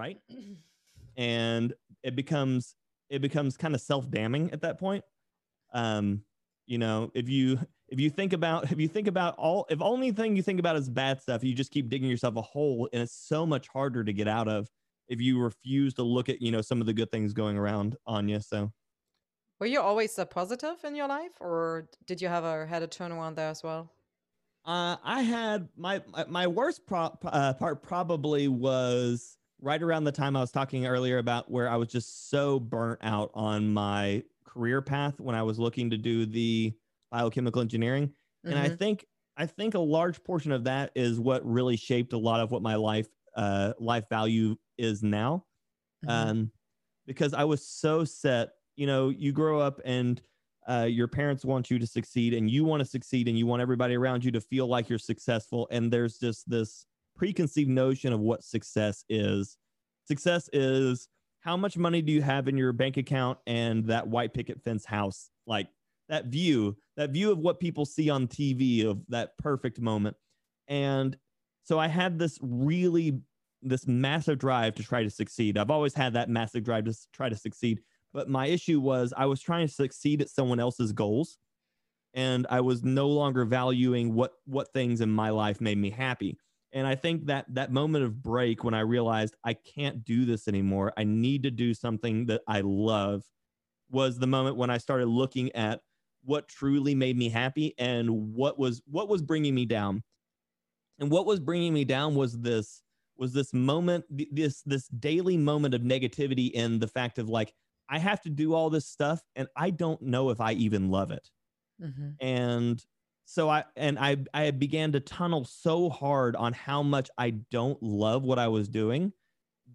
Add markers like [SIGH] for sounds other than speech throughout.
right? [CLEARS THROAT] And it becomes it becomes kind of self-damning at that point. Um you know if you if you think about if you think about all if only thing you think about is bad stuff you just keep digging yourself a hole and it's so much harder to get out of if you refuse to look at you know some of the good things going around on you so. Were you always so positive in your life or did you have a had a turnaround there as well? Uh, I had my my worst pro- uh, part probably was right around the time I was talking earlier about where I was just so burnt out on my career path when I was looking to do the biochemical engineering, mm-hmm. and I mm-hmm. think I think a large portion of that is what really shaped a lot of what my life uh, life value is now, mm-hmm. um, because I was so set. You know, you grow up and uh, your parents want you to succeed and you want to succeed and you want everybody around you to feel like you're successful and there's just this preconceived notion of what success is. Success is how much money do you have in your bank account and that white picket fence house like that view that view of what people see on tv of that perfect moment. And so i had this really this massive drive to try to succeed. I've always had that massive drive to try to succeed. But my issue was I was trying to succeed at someone else's goals and I was no longer valuing what what things in my life made me happy. And I think that that moment of break when I realized I can't do this anymore, I need to do something that I love was the moment when I started looking at what truly made me happy and what was what was bringing me down. And what was bringing me down was this was this moment this this daily moment of negativity in the fact of like I have to do all this stuff and I don't know if I even love it. Mm-hmm. And so I and I I began to tunnel so hard on how much I don't love what I was doing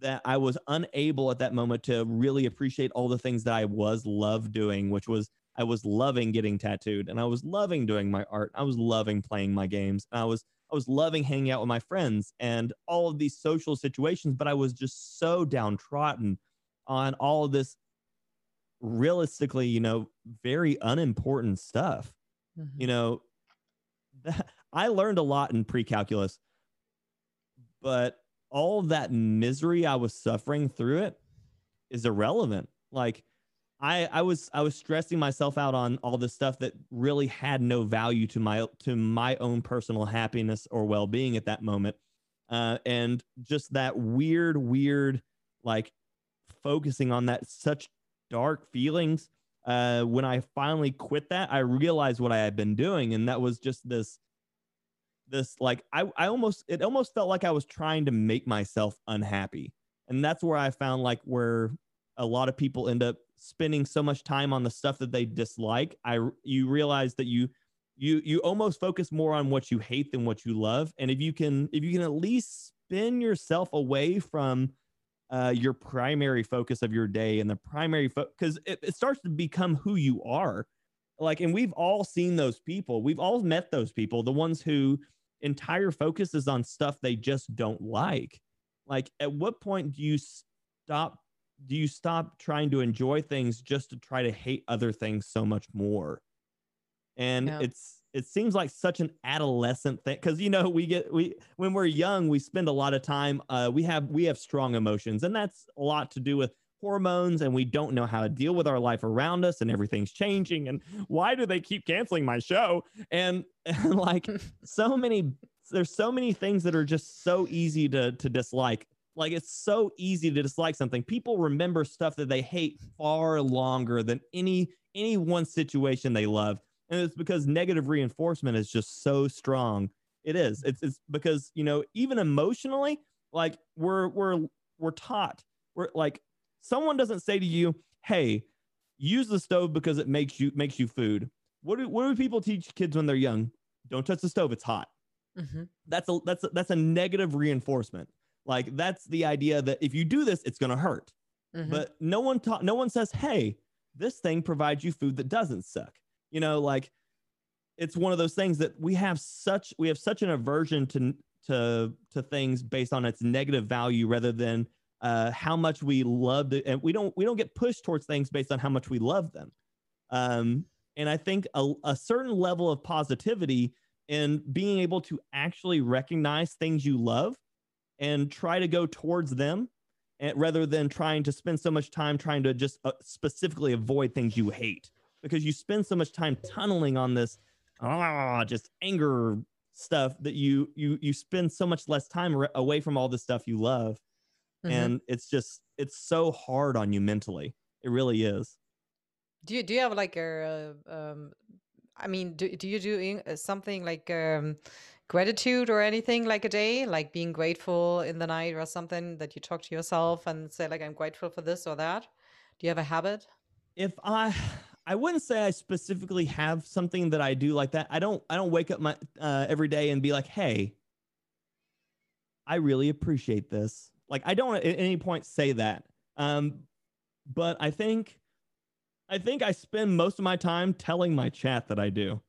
that I was unable at that moment to really appreciate all the things that I was love doing, which was I was loving getting tattooed and I was loving doing my art. I was loving playing my games. and I was I was loving hanging out with my friends and all of these social situations, but I was just so downtrodden on all of this realistically, you know, very unimportant stuff. Mm-hmm. You know, that, [LAUGHS] I learned a lot in pre-calculus, but all that misery I was suffering through it is irrelevant. Like I I was I was stressing myself out on all this stuff that really had no value to my to my own personal happiness or well-being at that moment. Uh, and just that weird weird like focusing on that such dark feelings. Uh, when I finally quit that, I realized what I had been doing, and that was just this, this like I, I almost it almost felt like I was trying to make myself unhappy, and that's where I found like where a lot of people end up spending so much time on the stuff that they dislike. I you realize that you you you almost focus more on what you hate than what you love, and if you can if you can at least spin yourself away from uh, your primary focus of your day and the primary because fo- it, it starts to become who you are. Like and we've all seen those people. We've all met those people the ones who entire focus is on stuff they just don't like. Like at what point do you stop do you stop trying to enjoy things just to try to hate other things so much more? And yeah. it's it seems like such an adolescent thing because you know we get we when we're young we spend a lot of time uh, we have we have strong emotions and that's a lot to do with hormones and we don't know how to deal with our life around us and everything's changing and why do they keep canceling my show? And, [LAUGHS] and like [LAUGHS] so many there's so many things that are just so easy to to dislike. Like it's so easy to dislike something. People remember stuff that they hate far longer than any any one situation they love and it's because negative reinforcement is just so strong. It is. It's, it's because you know even emotionally like we're we're we're taught we're like someone doesn't say to you hey use the stove because it makes you makes you food. What do, what do people teach kids when they're young? Don't touch the stove it's hot. Mm-hmm. that's a that's a, that's a negative reinforcement. Like that's the idea that if you do this it's going to hurt. Mm-hmm. but no one taught no one says hey this thing provides you food that doesn't suck you know like it's one of those things that we have such we have such an aversion to to to things based on its negative value rather than uh, how much we love it and we don't we don't get pushed towards things based on how much we love them. Um, and i think a, a certain level of positivity and being able to actually recognize things you love and try to go towards them and rather than trying to spend so much time trying to just uh, specifically avoid things you hate because you spend so much time tunneling on this ah just anger stuff that you you you spend so much less time re- away from all the stuff you love Mhm. and it's just it's so hard on you mentally it really is Do you do you have like a uh, um I mean do do you do in- uh, something like um gratitude or anything like a day like being grateful in the night or something that you talk to yourself and say like I'm grateful for this or that? Do you have a habit? if i i wouldn't say i specifically have something that i do like that. I don't i don't wake up my uh, every day and be like hey i really appreciate this. Like i don't at any point say that. Um but i think i think i spend most of my time telling my chat that i do.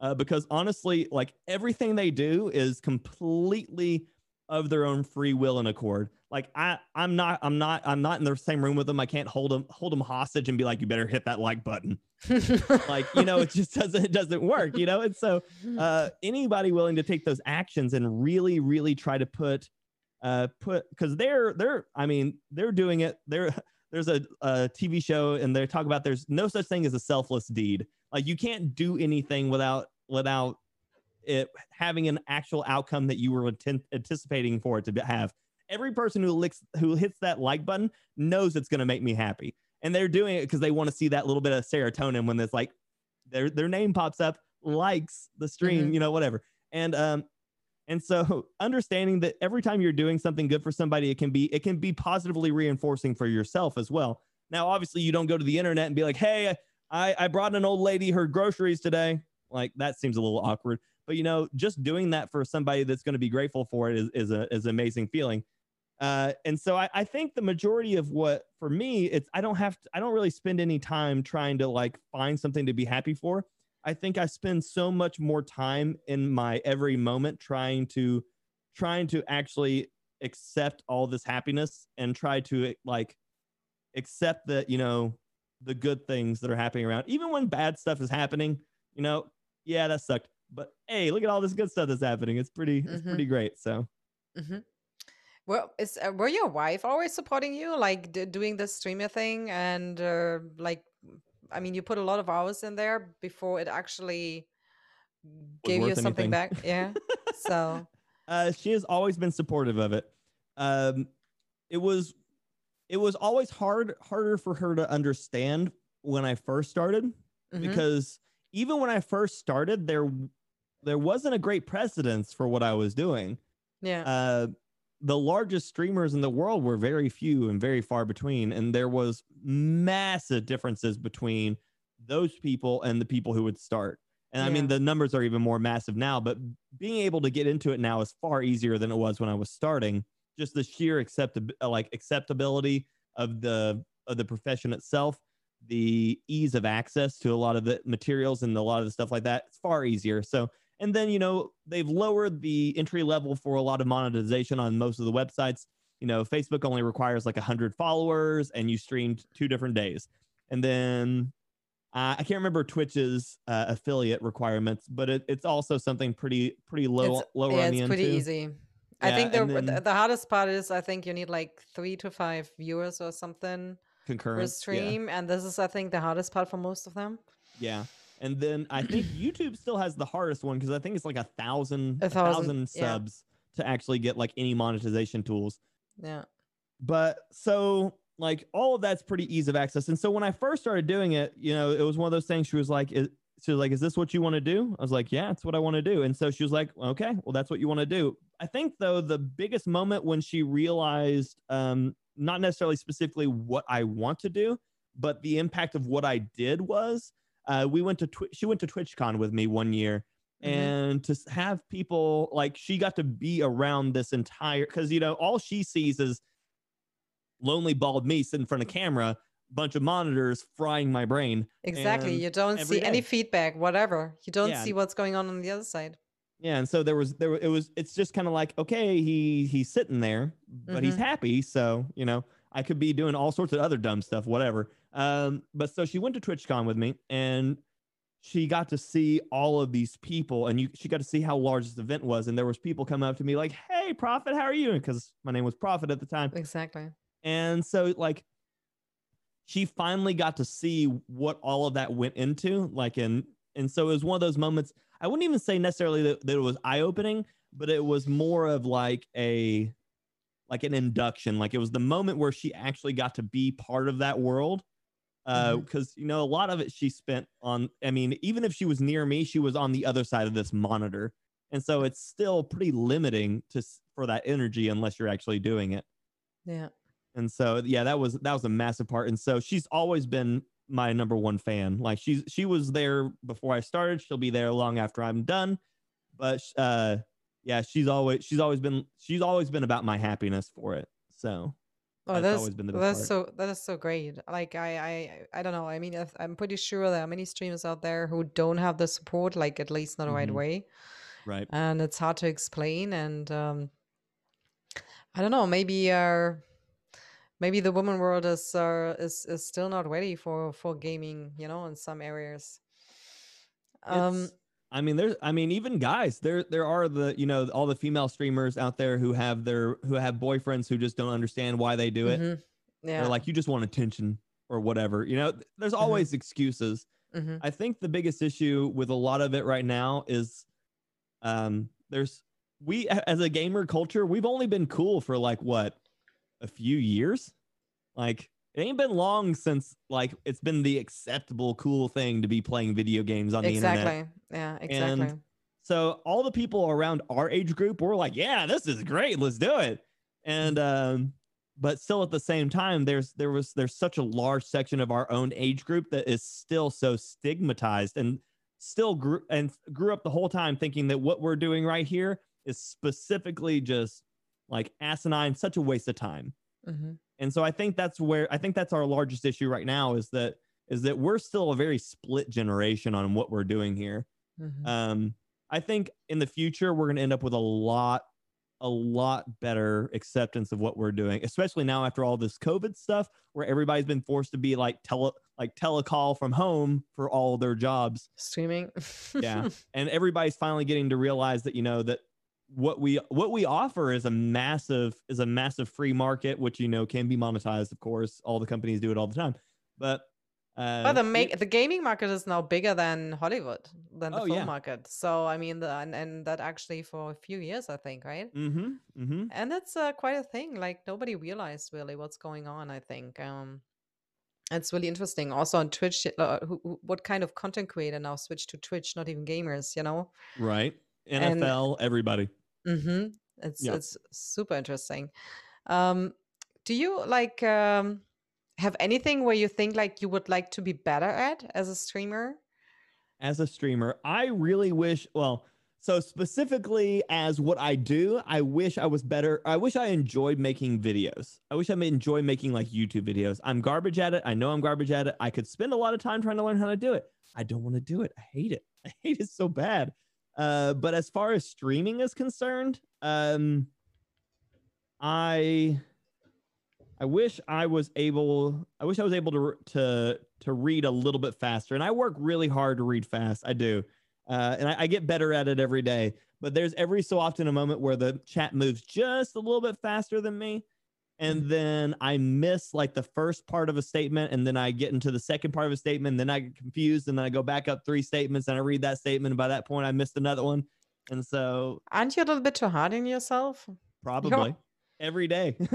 Uh, because honestly like everything they do is completely of their own free will and accord like i i'm not i'm not i'm not in the same room with them. I can't hold them hold them hostage and be like you better hit that like button. [LAUGHS] Like you know it just doesn't it doesn't work you know? And so uh anybody willing to take those actions and really really try to put uh put because they're they're i mean they're doing it. They're [LAUGHS] there's a, a tv show and they talk about there's no such thing as a selfless deed. Like you can't do anything without without it having an actual outcome that you were anticipating for it to have every person who licks who hits that like button knows it's going to make me happy. And they're doing it because they want to see that little bit of serotonin when it's like their their name pops up likes the stream Mhm. you know whatever. And um and so [LAUGHS] understanding that every time you're doing something good for somebody it can be it can be positively reinforcing for yourself as well. Now obviously you don't go to the internet and be like hey i i brought an old lady her groceries today. Like that seems a little awkward but you know just doing that for somebody that's going to be grateful for it is, is a is an amazing feeling. Uh, and so I, I think the majority of what for me it's i don't have to, i don't really spend any time trying to like find something to be happy for. I think i spend so much more time in my every moment trying to trying to actually accept all this happiness and try to like accept that you know the good things that are happening around. Even when bad stuff is happening you know yeah that sucked but hey look at all this good stuff that's happening it's pretty it's Mhm. pretty great so hmm Well, is uh, were your wife always supporting you, like d doing the streamer thing, and uh, like, I mean, you put a lot of hours in there before it actually gave you something anything. back. Yeah. [LAUGHS] So, uh, she has always been supportive of it. Um, it was it was always hard harder for her to understand when I first started mhm. because even when I first started, there there wasn't a great precedence for what I was doing. yeah. Uh, the largest streamers in the world were very few and very far between, and there was massive differences between those people and the people who would start. And I mean, the numbers are even more massive now, but being able to get into it now is far easier than it was when I was starting. Just the sheer accept like acceptability of the of the profession itself, the ease of access to a lot of the materials and a lot of the stuff like that. It's far easier. So, and then you know they've lowered the entry level for a lot of monetization on most of the websites. You know, Facebook only requires like hundred followers, and you streamed two different days, and then uh, I can't remember Twitch's uh, affiliate requirements, but it, it's also something pretty pretty low It's lower yeah, on the end. Yeah, it's pretty too. easy. I think the, and the the hardest part is I think you need like three to five viewers or something per Concurrent, yeah. stream, and this is I think the hardest part for most of them. Yeah. And then I think YouTube still has the hardest one because I think it's like a thousand, A a thousand, thousand yeah. subs to actually get like any monetization tools. Yeah. But so like all of that's pretty ease of access. And so when I first started doing it, you know, it was one of those things. She was like, is, she was like, "Is this what you want to do?" I was like, "Yeah, it's what I want to do." And so she was like, "Okay, well, that's what you want to do." I think though the biggest moment when she realized, um, not necessarily specifically what I want to do, but the impact of what I did was, uh, we went to Twi- she went to TwitchCon with me one year, Mhm. and to have people like she got to be around this entire because you know all she sees is lonely bald me sitting in front of camera, bunch of monitors frying my brain. Exactly. You don't see any feedback, whatever. You don't Yeah. see what's going on on the other side. Yeah, and so there was there it was it's just kind of like okay, he he's sitting there, but he's Mhm. happy, so you know I could be doing all sorts of other dumb stuff, whatever. Um, but so she went to TwitchCon with me, and she got to see all of these people, and you she got to see how large this event was, and there was people coming up to me like, "Hey, Prophet, how are you?" Because my name was Prophet at the time, Exactly. And so like she finally got to see what all of that went into like and and so it was one of those moments i wouldn't even say necessarily that, that it was eye-opening but it was more of like a like an induction. Like it was the moment where she actually got to be part of that world uh because you know a lot of it she spent on i mean even if she was near me she was on the other side of this monitor. And so it's still pretty limiting to for that energy unless you're actually doing it. Yeah. and so yeah that was that was a massive part. And so she's always been my number one fan. Like she's she was there before i started. She'll be there long after i'm done. But uh yeah she's always she's always been she's always been about my happiness for it so Oh, That's that's always been the best that's part. so that is so great. Like I I I don't know. I mean, I'm pretty sure there are many streamers out there who don't have the support, like at least not the right Mhm. away, right and it's hard to explain. And um, I don't know. Maybe uh, maybe the woman world is uh, is is still not ready for for gaming. You know, in some areas. Um. It's- I mean, there's, I mean, even guys, there, there are the, you know, all the female streamers out there who have their, who have boyfriends who just don't understand why they do it. mhm, Yeah. They're like, you just want attention or whatever. You know, there's always excuses. mhm, I think the biggest issue with a lot of it right now is, um, there's, we as a gamer culture, we've only been cool for like what, a few years. Like, it ain't been long since like it's been the acceptable, cool thing to be playing video games on the internet. exactly. Yeah. Exactly. And So all the people around our age group were like, "Yeah, this is great. Let's do it." And um, but still at the same time, there's there was there's such a large section of our own age group that is still so stigmatized and still grew and grew up the whole time thinking that what we're doing right here is specifically just like asinine, such a waste of time. hmm And so I think that's where I think that's our largest issue right now is that is that we're still a very split generation on what we're doing here. hmm Um, I think in the future we're going to end up with a lot, a lot better acceptance of what we're doing, especially now after all this COVID stuff, where everybody's been forced to be like tele, like telecall from home for all their jobs, Streaming. [LAUGHS] Yeah. [LAUGHS] and everybody's finally getting to realize that you know that what we what we offer is a massive is a massive free market, which you know can be monetized. Of course, all the companies do it all the time, but. Uh, But the make the gaming market is now bigger than Hollywood, than the Oh, film yeah. market. So I mean, the, and, and that actually for a few years, I think, right? Mm-hmm. mm-hmm. And that's uh, quite a thing. Like nobody realized really what's going on. I think um, it's really interesting. Also on Twitch, uh, who, who, what kind of content creator now switch to Twitch? Not even gamers, you know. right And- NFL everybody. Mm-hmm. It's Yeah. it's super interesting. Um, do you like um, have anything where you think like you would like to be better at as a streamer? as a streamer i really wish well so specifically as what i do i wish i was better i wish i enjoyed making videos. I wish i enjoyed making like youtube videos. I'm garbage at it. I know i'm garbage at it. I could spend a lot of time trying to learn how to do it. I don't want to do it. I hate it. [LAUGHS] I hate it so bad uh but as far as streaming is concerned um i I wish I was able. I wish I was able to to to read a little bit faster. And I work really hard to read fast. I do, uh, and I, I get better at it every day. But there's every so often a moment where the chat moves just a little bit faster than me, and then I miss like the first part of a statement, and then I get into the second part of a statement, and then I get confused, and then I go back up three statements, and I read that statement, and by that point I missed another one, and so Aren't you a little bit too hard on yourself? probably every day. [LAUGHS]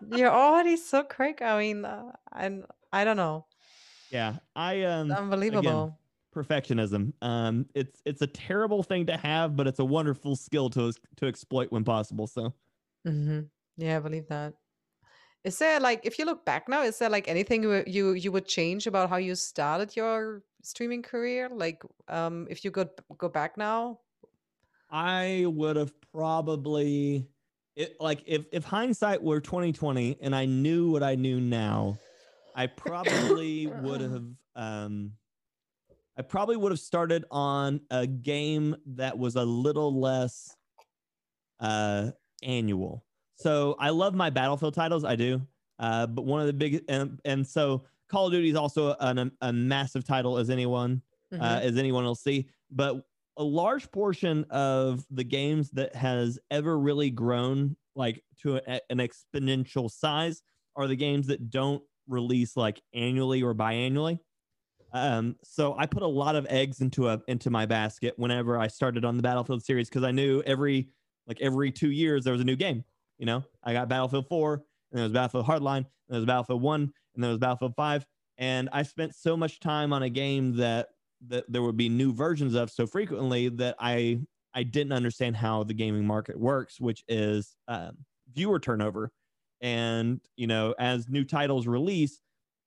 You're already so quick. I mean, uh, and I don't know. yeah, I um It's unbelievable. perfectionism. Um, it's it's a terrible thing to have, but it's a wonderful skill to to exploit when possible. So hmm Yeah, I believe that. Is there like, if you look back now, is there like anything you you you would change about how you started your streaming career? Like, um, if you go go back now, I would have probably it like if if hindsight were 2020 and I knew what I knew now, I probably would [COUGHS] have um I probably would have started on a game that was a little less uh annual. So I love my Battlefield titles, I do. Uh but one of the big and, and so Call of Duty is also an, a massive title as anyone uh, Mhm. as anyone will see. But a large portion of the games that has ever really grown like to a, an exponential size are the games that don't release like annually or biannually. Um, so I put a lot of eggs into a into my basket whenever I started on the Battlefield series because I knew every like every two years there was a new game. You know, I got Battlefield 4, and there was Battlefield Hardline, and there was Battlefield 1, and there was Battlefield 5. And I spent so much time on a game that that there would be new versions of so frequently that I I didn't understand how the gaming market works, which is um, viewer turnover. And you know, as new titles release,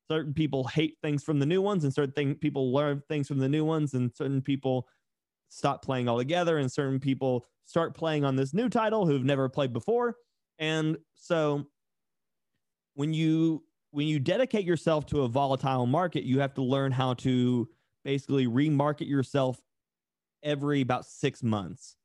certain people hate things from the new ones, and certain thing, people learn things from the new ones, and certain people stop playing altogether, and certain people start playing on this new title who've never played before. And so, when you when you dedicate yourself to a volatile market, you have to learn how to basically remarket yourself every about six months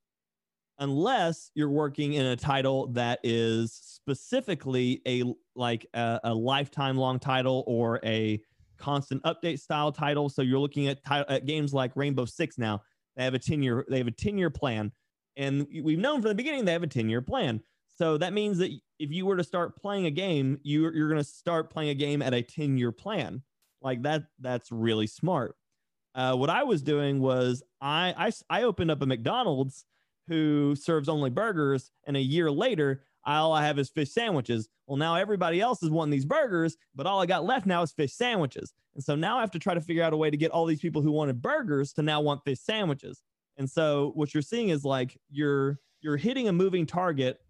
unless you're working in a title that is specifically a like a, a lifetime long title or a constant update style title. So you're looking at, t- at games like rainbow six now. They have a 10 year they have a 10 year plan. And we've known from the beginning they have a 10 year plan so that means that if you were to start playing a game you, you're going to start playing a game at a 10 year plan like that that's really smart uh, what I was doing was I, I I opened up a McDonald's who serves only burgers, and a year later, all I have is fish sandwiches. Well, now everybody else is wanting these burgers, but all I got left now is fish sandwiches. And so now I have to try to figure out a way to get all these people who wanted burgers to now want fish sandwiches. And so what you're seeing is like you're you're hitting a moving target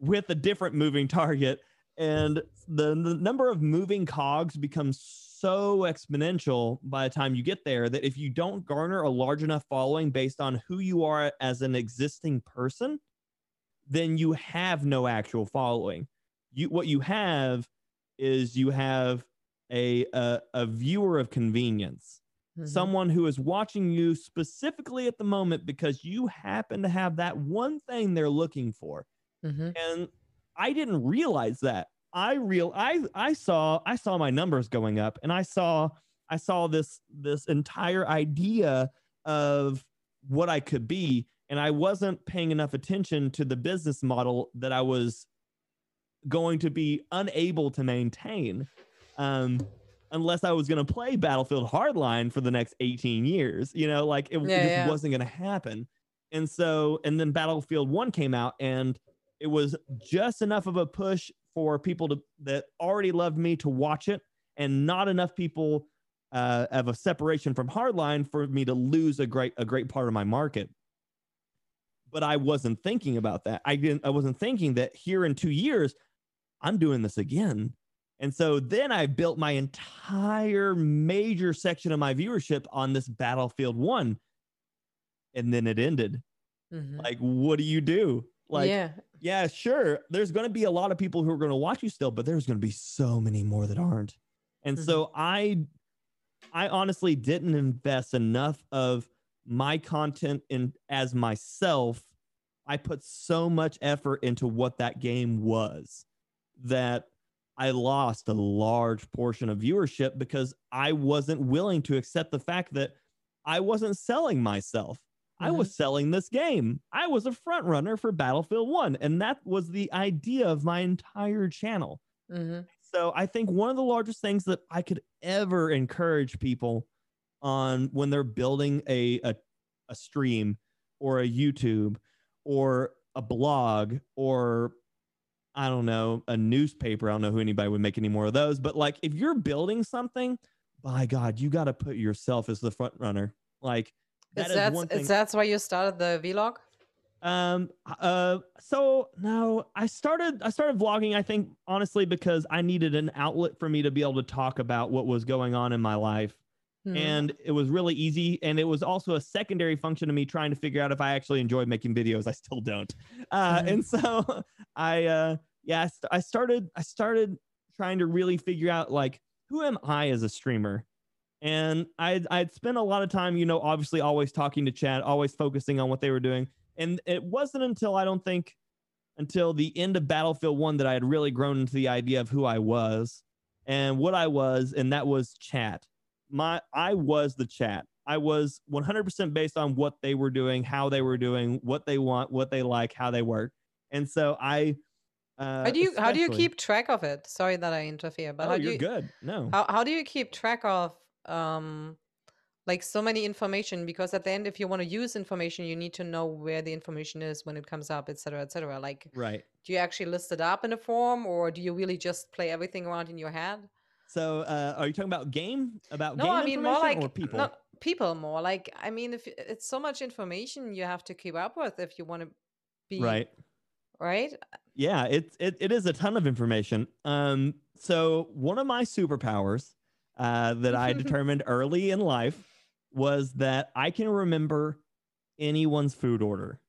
with a different moving target and the, the number of moving cogs becomes so exponential by the time you get there that if you don't garner a large enough following based on who you are as an existing person, then you have no actual following. You what you have is you have a a, a viewer of convenience. Mm-hmm. Someone who is watching you specifically at the moment because you happen to have that one thing they're looking for. Mm-hmm. And I didn't realize that I real I I saw I saw my numbers going up and I saw I saw this this entire idea of what I could be and I wasn't paying enough attention to the business model that I was going to be unable to maintain um unless I was going to play Battlefield Hardline for the next 18 years you know like it, yeah, just yeah. wasn't going to happen and so and then Battlefield 1 came out and it was just enough of a push for people to that already loved me to watch it, and not enough people uh, of a separation from Hardline for me to lose a great a great part of my market. But I wasn't thinking about that. I didn't. I wasn't thinking that here in two years, I'm doing this again. And so then I built my entire major section of my viewership on this Battlefield One, and then it ended. Mm-hmm. Like, what do you do? Like, yeah, yeah, sure. There's going to be a lot of people who are going to watch you still, but there's going to be so many more that aren't. And mm-hmm. so I, I honestly didn't invest enough of my content in as myself. I put so much effort into what that game was that I lost a large portion of viewership because I wasn't willing to accept the fact that I wasn't selling myself. I mm-hmm. was selling this game. I was a front runner for Battlefield 1, and that was the idea of my entire channel. Mm-hmm. So I think one of the largest things that I could ever encourage people on when they're building a, a, a stream or a YouTube or a blog or I don't know, a newspaper. I don't know who anybody would make any more of those, but like if you're building something, by God, you got to put yourself as the front runner. Like that is, that, one thing. Is that's why you started the vlog? Um. Uh. So no, I started. I started vlogging. I think honestly because I needed an outlet for me to be able to talk about what was going on in my life, hmm. and it was really easy. And it was also a secondary function to me trying to figure out if I actually enjoyed making videos. I still don't. Uh. Hmm. And [LAUGHS] so I. Uh. Yeah. I started. I started trying to really figure out like who am I as a streamer and I'd, I'd spent a lot of time, you know, obviously always talking to chat, always focusing on what they were doing. And it wasn't until I don't think until the end of Battlefield 1 that I had really grown into the idea of who I was and what I was, and that was chat. My I was the chat. I was 100% based on what they were doing, how they were doing, what they want, what they like, how they work. And so I Uh, How do you how do you keep track of it? Sorry that I interfere, but oh, how do you're you good. No. how how do you keep track of um like so many information? Because at the end, if you want to use information, you need to know where the information is when it comes up, etc., etc. Like, right. do you actually list it up in a form, or do you really just play everything around in your head? So, uh, are you talking about game? About No, game I mean more like people? not people more like I mean, if it's so much information you have to keep up with if you want to be right. right. Yeah, it's it, it is a ton of information. Um, so one of my superpowers uh, that I [LAUGHS] determined early in life was that I can remember anyone's food order,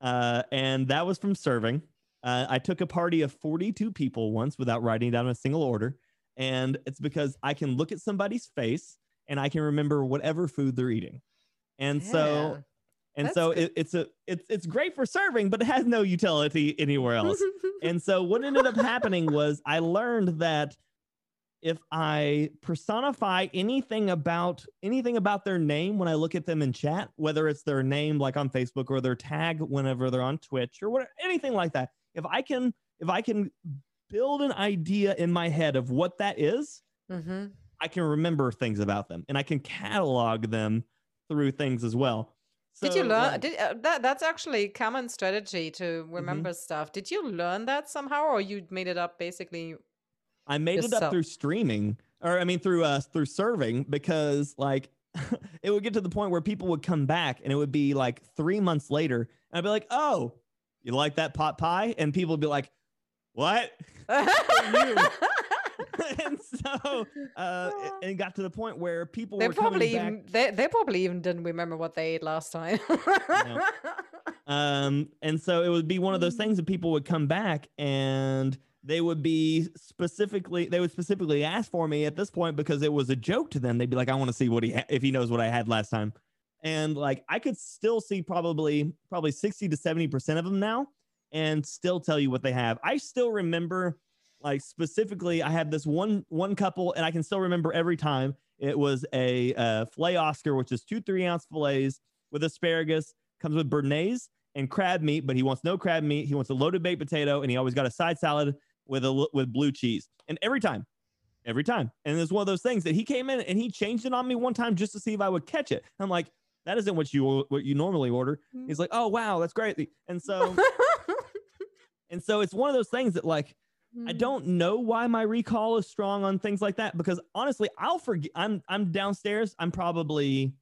uh, and that was from serving. Uh, I took a party of 42 people once without writing down a single order, and it's because I can look at somebody's face and I can remember whatever food they're eating, and so and That's so it, it's a it's it's great for serving, but it has no utility anywhere else. [LAUGHS] and so what ended up happening was I learned that if I personify anything about anything about their name when I look at them in chat, whether it's their name like on Facebook or their tag whenever they're on Twitch or what anything like that, if I can if I can build an idea in my head of what that is, hmm I can remember things about them and I can catalog them through things as well. Did you learn? like- Did uh, that? That's actually a common strategy to Mm-hmm. remember stuff. Did you learn that somehow, or you made it up basically? I made it yourself. up through streaming, or I mean through uh through serving because like [LAUGHS] it would get to the point where people would come back and it would be like three months later, and I'd be like, "Oh, you like that pot pie?" And people would be like, "What?" [LAUGHS] and so uh, it, it got to the point where people they were probably back. even they, they probably even didn't remember what they ate last time. [LAUGHS] Um, and so it would be one of those things that people would come back and they would be specifically they would specifically ask for me at this point because it was a joke to them. They'd be like, "I want to see what he ha- if he knows what I had last time," and like I could still see probably probably sixty to seventy percent of them now, and still tell you what they have. I still remember like specifically I had this one one couple and I can still remember every time it was a uh, filet Oscar, which is two three ounce fillets with asparagus, comes with béarnaise and crab meat, but he wants no crab meat. He wants a loaded baked potato, and he always got a side salad with a with blue cheese. And every time, every time, and it's one of those things that he came in and he changed it on me one time just to see if I would catch it. I'm like, that isn't what you what you normally order. He's like, oh wow, that's great. And so [LAUGHS] and so it's one of those things that like. I don't know why my recall is strong on things like that because honestly, I'll forget. I'm I'm downstairs. I'm probably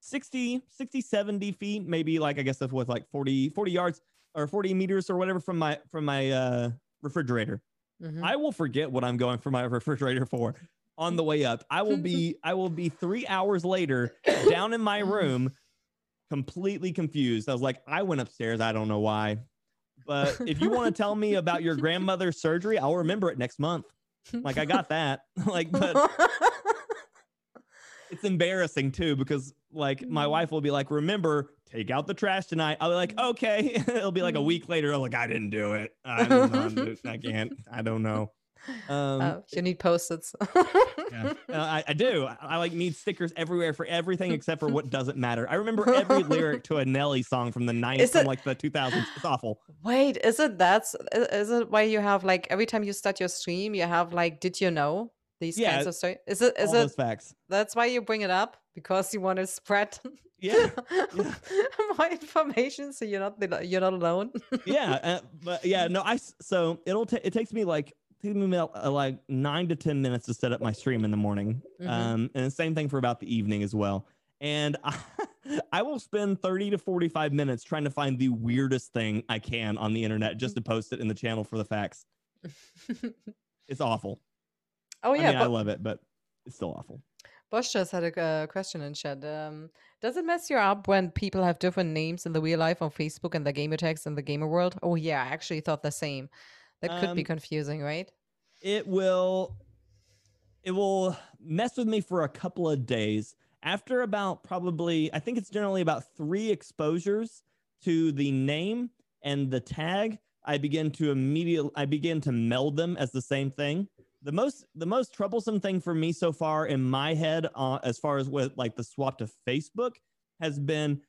60, 60, 70 feet, maybe like I guess that's what's like 40, 40 yards or 40 meters or whatever from my from my uh refrigerator. Mhm. I will forget what I'm going for my refrigerator for on the way up. I will be [LAUGHS] I will be three hours later down in my room, completely confused. I was like, I went upstairs. I don't know why. But if you want to tell me about your grandmother's surgery, I'll remember it next month. Like I got that. [LAUGHS] like, but [LAUGHS] it's embarrassing too because like my Mm. wife will be like, remember, take out the trash tonight. I'll be like, okay. [LAUGHS] It'll be like a week later. I'm like, I didn't do it. [LAUGHS] I, I can't. I don't know. Um, oh, you need post-its. yeah. Uh, I, I do. I, I like need stickers everywhere for everything except for what [LAUGHS] doesn't matter. I remember every lyric to a Nelly song from the 90s, Is from it- like the 2000s. It's awful. Wait, is it that's is it why you have like every time you start your stream you have like did you know these Yeah, kinds of stories? Is it is All it those facts. that's why you bring it up because you want to spread Yeah. [LAUGHS] more information so you're not you're not alone. [LAUGHS] yeah, uh, but yeah, no, i so it'll ta it takes me like takes me uh, like nine to ten minutes to set up my stream in the morning, Mhm. um, and the same thing for about the evening as well. And I, [LAUGHS] I will spend thirty to forty-five minutes trying to find the weirdest thing I can on the internet just to post it in the channel for the facts. It's awful. oh I yeah, mean, I love it, but it's still awful. Bosch just had a uh, question in chat. Um, does it mess you up when people have different names in the real life on Facebook and the gamer tags in the gamer world? Oh yeah, I actually thought the same. That could be Um, confusing, right? it will it will mess with me for a couple of days after about probably i think it's generally about three exposures to the name and the tag i begin to immediately i begin to meld them as the same thing the most the most troublesome thing for me so far in my head uh, as far as with like the swap to facebook has been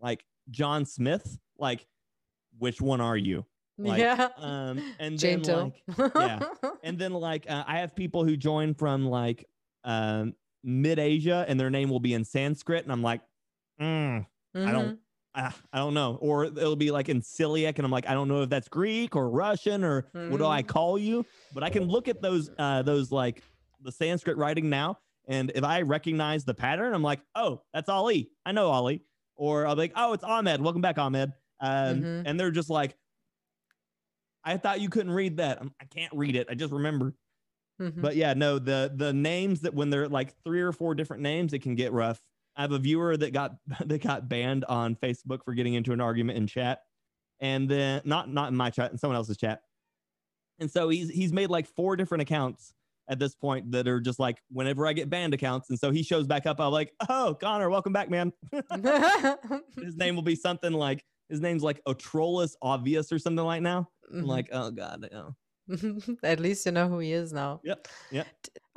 like john smith like which one are you Like, yeah. Um, and then Gentle. like, yeah. and then like uh, I have people who join from like um mid Asia, and their name will be in Sanskrit, and I'm like, mm, I Mhm. don't. I, I don't know, or it'll be like in Syriac, and I'm like, I don't know if that's Greek or Russian or what do I Mhm. call you? But I can look at those, uh, those like the Sanskrit writing now, and if I recognize the pattern, I'm like, oh, that's Ali. I know Ali. Or I'll be like, oh, it's Ahmed. Welcome back, Ahmed. Um, Mhm. And they're just like, I thought you couldn't read that. I'm, I can't read it. I just remember. Mhm. But yeah, no, the the names that when they're like three or four different names, it can get rough. I have a viewer that got [LAUGHS] that got banned on Facebook for getting into an argument in chat, and then not not in my chat, in someone else's chat. And so he's he's made like four different accounts at this point that are just like whenever I get banned accounts, and so he shows back up. I'm like, oh, Connor, welcome back, man. [LAUGHS] [LAUGHS] his name will be something like his name's like Otrolus Obvious or something like now. I'm Mhm. like, oh god. [LAUGHS] At least you know who he is now. Yeah. Yeah.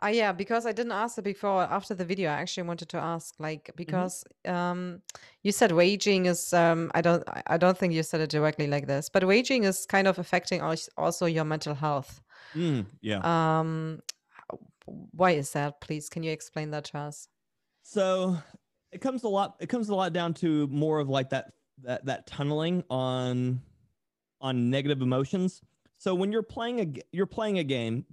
Ah, yeah, because I didn't ask it before. After the video, I actually wanted to ask, like, because um, you said waging is. Um, I don't. I- I don't think you said it directly like this, but waging is kind of affecting also your mental health. Mm, yeah. Um, why is that? Please, can you explain that to us? So it comes a lot. It comes a lot down to more of like that that that tunneling on on negative emotions. So when you're playing a you're playing a game,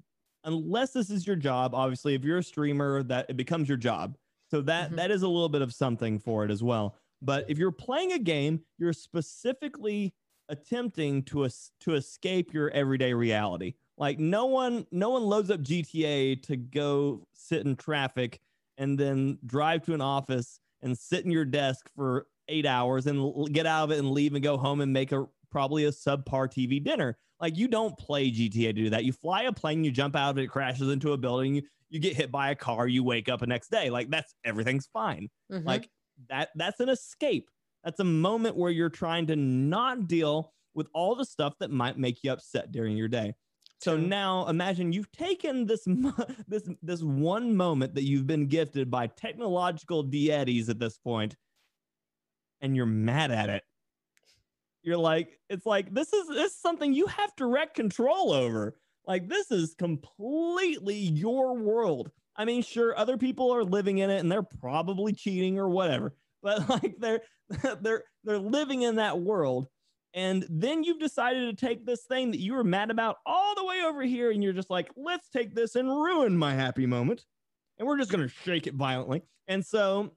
unless this is your job, obviously, if you're a streamer, that it becomes your job. So that Mhm. that is a little bit of something for it as well. But if you're playing a game, you're specifically attempting to to escape your everyday reality. Like no one no one loads up GTA to go sit in traffic and then drive to an office and sit in your desk for 8 hours and l- get out of it and leave and go home and make a probably a subpar TV dinner. Like you don't play GTA to do that. You fly a plane, you jump out of it, it crashes into a building, you, you get hit by a car, you wake up the next day. Like that's everything's fine Mhm. like that that's an escape that's a moment where you're trying to not deal with all the stuff that might make you upset during your day so now imagine you've taken this [LAUGHS] this this one moment that you've been gifted by technological deities at this point and you're mad at it you're like it's like this is this is something you have direct control over. Like this is completely your world. I mean sure other people are living in it and they're probably cheating or whatever [LAUGHS] but like they're [LAUGHS] they're they're living in that world. And then you've decided to take this thing that you were mad about all the way over here and you're just like let's take this and ruin my happy moment. And we're just going to shake it violently. And so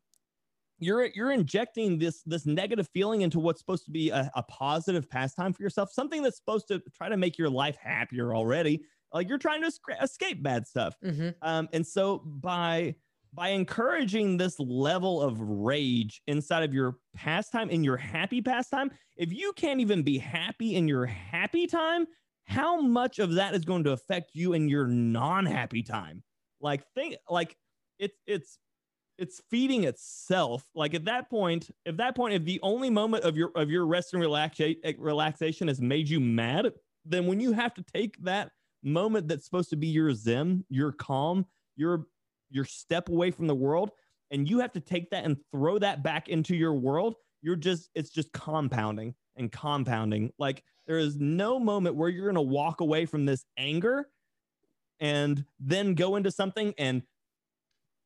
you're you're injecting this this negative feeling into what's supposed to be a, a positive pastime for yourself something that's supposed to try to make your life happier already. Like you're trying to esca- escape bad stuff. Mhm. um, and so by by encouraging this level of rage inside of your pastime in your happy pastime if you can't even be happy in your happy time how much of that is going to affect you in your non-happy time? Like think like it's it's it's feeding itself. Like at that point at that point if the only moment of your of your rest and relaxa- eh, relaxation has made you mad then when you have to take that moment that's supposed to be your zen your calm your your step away from the world and you have to take that and throw that back into your world you're just it's just compounding and compounding. Like there is no moment where you're to walk away from this anger and then go into something and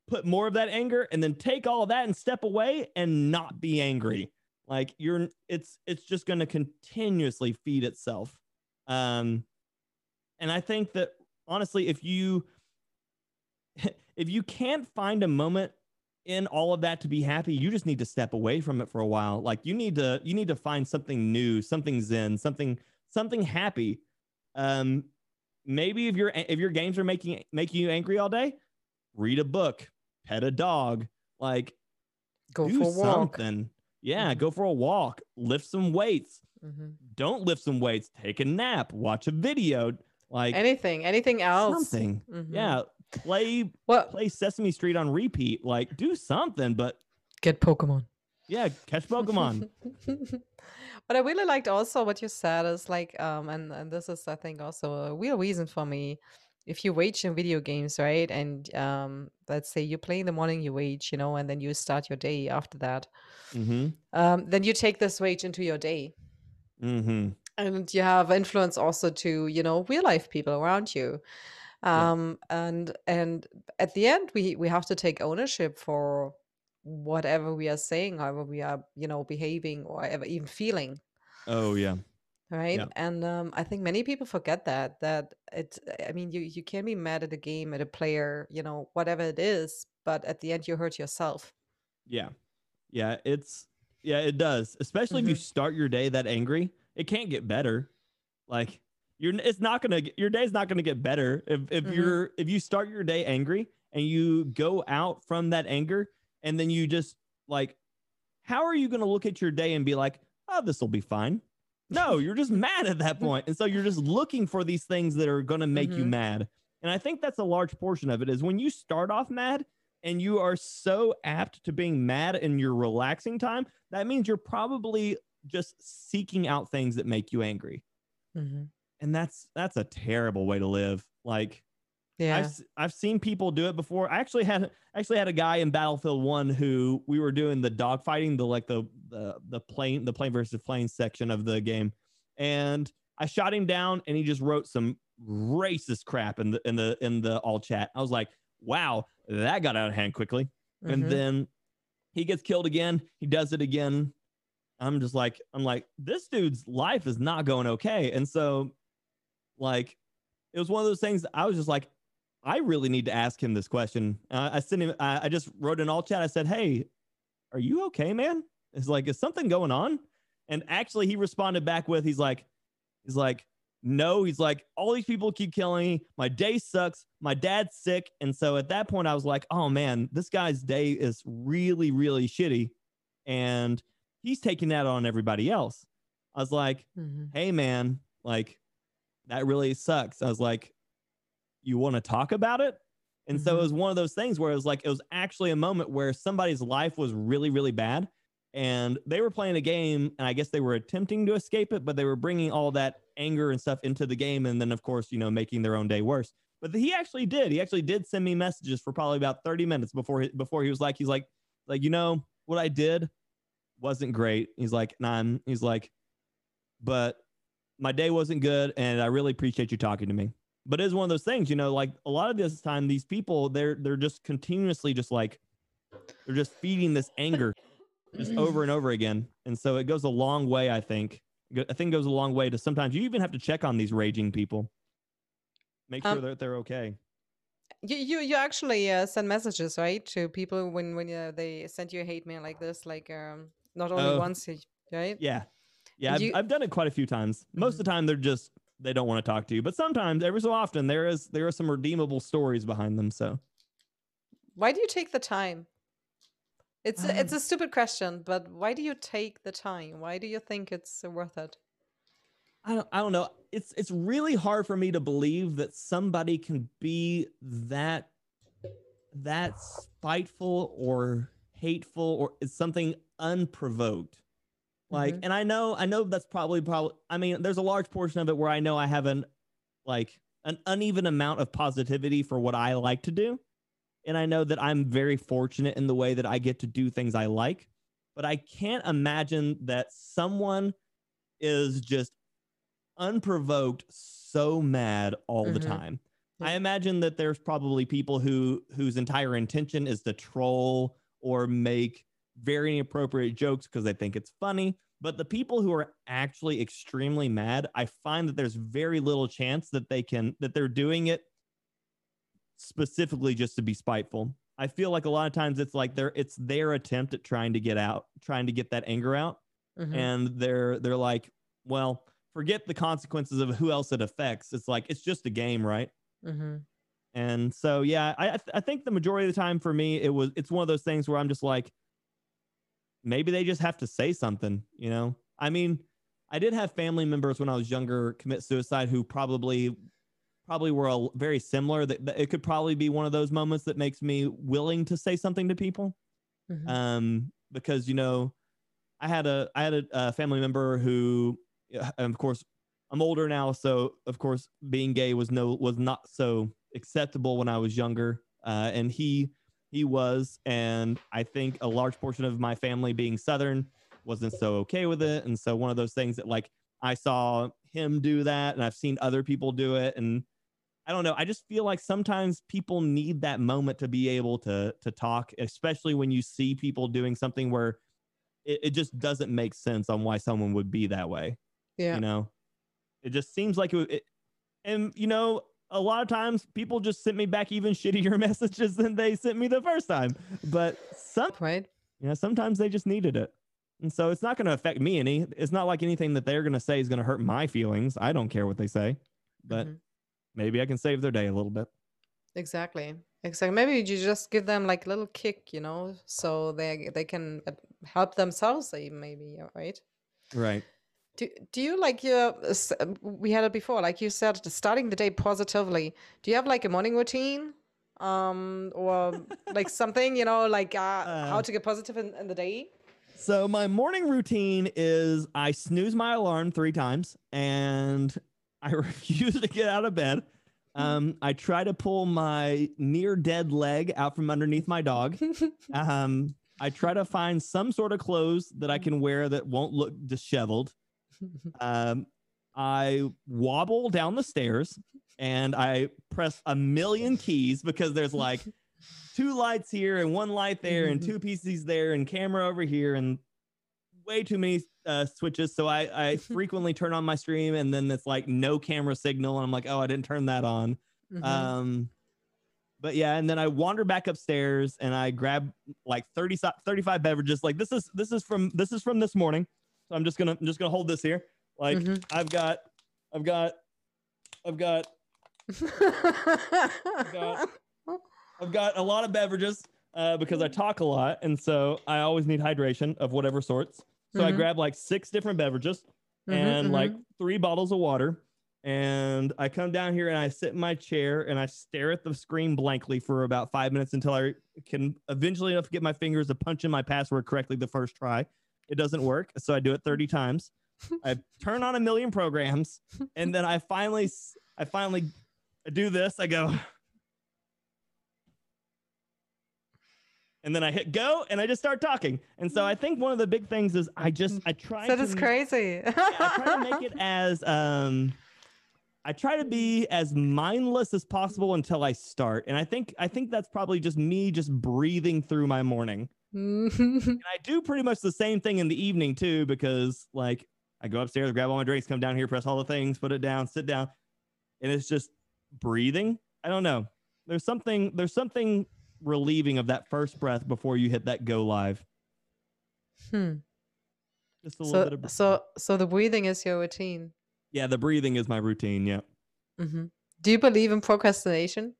put more of that anger and then take all of that and step away and not be angry. Like you're it's it's just going to continuously feed itself. Um and i think that honestly if you [LAUGHS] if you can't find a moment in all of that to be happy you just need to step away from it for a while. Like you need to you need to find something new something zen something something happy. Um maybe if your if your games are making making you angry all day read a book pet a dog like Go do for a walk. something yeah Mhm. go for a walk lift some weights Mhm. don't lift some weights take a nap watch a video like Anything, anything else? something Mhm. yeah play Well, play sesame street on repeat like do something but get Pokemon. yeah catch pokemon [LAUGHS] what I really liked also what you said is like, um, and, and this is I think also a real reason for me. If you wage in video games, right, and um, let's say you play in the morning, you wage, you know, and then you start your day after that, mm-hmm um, then you take this wage into your day. mm-hmm and you have influence also to you know real life people around you Yeah. um and and at the end we we have to take ownership for whatever we are saying however we are you know behaving or ever even feeling Oh yeah. Right Yeah. and um i think many people forget that that it's i mean you you can be mad at a game at a player you know whatever it is but at the end you hurt yourself Yeah. Yeah. It's yeah, it does. Especially if you hmm start your day that angry, it can't get better. Like you're it's not gonna your day's not gonna get better if if hmm you're if you start your day angry and you go out from that anger and then you just like how are you gonna look at your day and be like, oh, this will be fine? No, you're just mad at that point. And so you're just looking for these things that are gonna make you hmm mad. And I think that's a large portion of it is when you start off mad and you are so apt to being mad in your relaxing time, that means you're probably just seeking out things that make you angry. hmm And that's that's a terrible way to live. Like yeah I've I've seen people do it before. I actually had actually had a guy in Battlefield 1 who we were doing the dogfighting, the like the the the plane the plane versus plane section of the game. And I shot him down and he just wrote some racist crap in the in the in the all chat. I was like, "Wow, that got out of hand quickly." and hmm then he gets killed again he does it again i'm just like i'm like this dude's life is not going okay and so like it was one of those things i was just like i really need to ask him this question. Uh, i sent him I, I just wrote in all chat i said hey are you okay man? It's like is something going on? And actually he responded back with he's like he's like no he's like all these people keep killing me. My day sucks. My dad's sick. And so at that point i was like oh man this guy's day is really really shitty. And he's taking that on everybody else. I was like hmm hey man like that really sucks. I was like you want to talk about it. And so it hmm was one of those things where it was like it was actually a moment where somebody's life was really really bad and they were playing a game and i guess they were attempting to escape it but they were bringing all that anger and stuff into the game and then of course you know making their own day worse. But he actually did. He actually did send me messages for probably about 30 minutes before he, before he was like he's like like you know what i did wasn't great. He's like and i'm he's like but my day wasn't good and i really appreciate you talking to me but it is one of those things you know like a lot of this time these people they're they're just continuously just like they're just feeding this anger [LAUGHS] just over and over again. And so it goes a long way i think. I think it goes a long way to sometimes you even have to check on these raging people. Make sure um that they're okay. You you you actually uh, send messages right to people when when uh, they send you a hate mail like this, like um not only oh. once, right? yeah. Yeah I've, you, I've done it quite a few times. Most of Mhm. the time they're just they don't want to talk to you but sometimes every so often there is there are some redeemable stories behind them so why do you take the time? It's a, it's um, a stupid question, but why do you take the time? Why do you think it's worth it? I don't, I don't know. It's it's really hard for me to believe that somebody can be that that spiteful or hateful or it's something unprovoked. Like, hmm and I know I know that's probably probably I mean, there's a large portion of it where I know I have an like an uneven amount of positivity for what I like to do. And I know that I'm very fortunate in the way that I get to do things I like. But I can't imagine that someone is just unprovoked so mad all the hmm time. I imagine that there's probably people who whose entire intention is to troll or make very inappropriate jokes because they think it's funny. But the people who are actually extremely mad, I find that there's very little chance that they can that they're doing it specifically just to be spiteful. I feel like a lot of times it's like their it's their attempt at trying to get out, trying to get that anger out hmm and they're they're like, well, forget the consequences of who else it affects. It's like it's just a game, right? hmm And so yeah, I I, th- I think the majority of the time for me it was it's one of those things where I'm just like maybe they just have to say something, you know? I mean, I did have family members when I was younger commit suicide who probably probably were a, very similar that, it could probably be one of those moments that makes me willing to say something to people. Hmm um because you know I had a I had a, a family member who, of course, I'm older now, so of course, being gay was no was not so acceptable when I was younger, uh, and he he was, and I think a large portion of my family being Southern wasn't so okay with it, and so one of those things that like I saw him do that and I've seen other people do it and I don't know. I just feel like sometimes people need that moment to be able to to talk, especially when you see people doing something where it, it just doesn't make sense on why someone would be that way. Yeah. You know, it just seems like it, it and you know, a lot of times people just sent me back even shittier [LAUGHS] messages than they sent me the first time. But some Right. you know, sometimes they just needed it. And so it's not going to affect me any. It's not like anything that they're going to say is going to hurt my feelings. I don't care what they say, but Mhm. maybe I can save their day a little bit. Exactly. Exactly. Maybe you just give them like a little kick, you know, so they they can uh, help themselves maybe, right? Right. Do, do you like your uh, we had it before like you said starting the day positively do you have like a morning routine um or [LAUGHS] like something you know like uh, how Uh, to get positive in, in the day So my morning routine is I snooze my alarm three times and I [LAUGHS] refuse to get out of bed. Um, I try to pull my near dead leg out from underneath my dog. [LAUGHS] Um, I try to find some sort of clothes that I can wear that won't look disheveled. Um, I wobble down the stairs and I press a million keys because there's like two lights here and one light there and two PCs there and camera over here and way too many uh, switches. So I, I [LAUGHS] frequently turn on my stream and then it's like no camera signal. And I'm like, oh, I didn't turn that on. Mhm. Um, but yeah, and then I wander back upstairs and I grab like 30, 35 beverages. Like this is this is from this is from this morning. So I'm just gonna I'm just gonna hold this here. Like Mhm. I've got I've got I've got got- I've got a lot of beverages uh, because I talk a lot, and so I always need hydration of whatever sorts. So I Mhm. grab like six different beverages Mhm, and like mhm. three bottles of water. And I come down here and I sit in my chair and I stare at the screen blankly for about five minutes until I can eventually enough get my fingers to punch in my password correctly the first try. It doesn't work, so I do it 30 times. I turn on a million programs, and then I finally, I finally do this. I go, and then I hit go, and I just start talking. And so I think one of the big things is I just I try that to is crazy yeah, I try to make it [LAUGHS] as um I try to be as mindless as possible until I start. And I think I think that's probably just me just breathing through my morning. Mhm. And I do pretty much the same thing in the evening too because like I go upstairs, grab all my drinks, come down here, press all the things, put it down, sit down. And it's just breathing. I don't know. There's something there's something relieving of that first breath before you hit that go live. Hmm. Just a little so bit of breathing. so so the breathing is your routine Yeah, the breathing is my routine, yeah. hmm do you believe in procrastination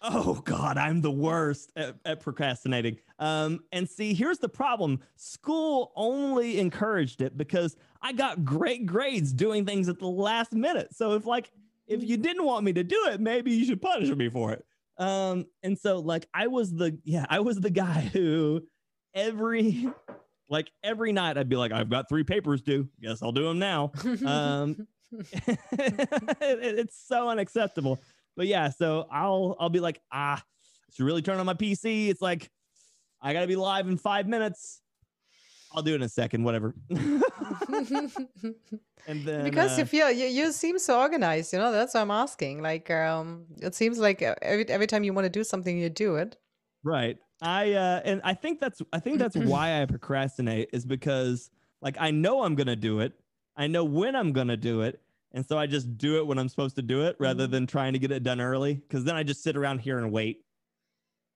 Oh God, I'm the worst at, at procrastinating. Um, and see, here's the problem: school only encouraged it because I got great grades doing things at the last minute. So if like if you didn't want me to do it, maybe you should punish me for it. Um, and so like I was the yeah, I was the guy [LAUGHS] who every like every night I'd be like, I've got three papers due. Guess I'll do them now. [LAUGHS] Um, [LAUGHS] it- it's so unacceptable. But yeah, so I'll I'll be like, ah, I should really turn on my PC. It's like I gotta be live in five minutes. I'll do it in a second, whatever. [LAUGHS] and then because uh, you feel you, you seem so organized you know that's what i'm asking like um it seems like every every time you want to do something you do it Right. I uh and I think that's I think that's [CLEARS THROAT] why I procrastinate is because like I know I'm to do it. I know when I'm to do it. And so I just do it when I'm supposed to do it rather Mhm. than trying to get it done early cuz then I just sit around here and wait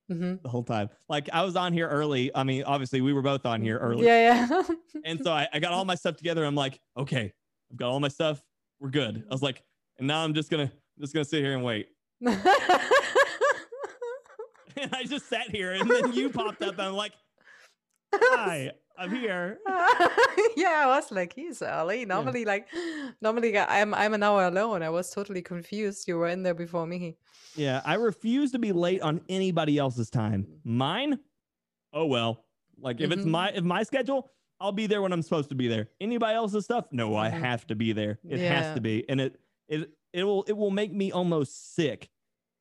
hmm the whole time. Like I was on here early. I mean, obviously we were both on here early. yeah yeah [LAUGHS] And so I, I got all my stuff together. I'm like, okay, I've got all my stuff. We're good. I was like, and now I'm just gonna just gonna sit here and wait. [LAUGHS] [LAUGHS] And I just sat here, and then you popped up, and I'm like, hi, I'm here. [LAUGHS] yeah, I was like, he's early. Normally, like, normally I'm I'm an hour alone. I was totally confused. You were in there before me. Yeah, I refuse to be late on anybody else's time. Mine, oh well. Like if it's Mhm. my if my schedule, I'll be there when I'm supposed to be there. Anybody else's stuff, no, I Mhm. have to be there. It has to be, and it it it will it will make me almost sick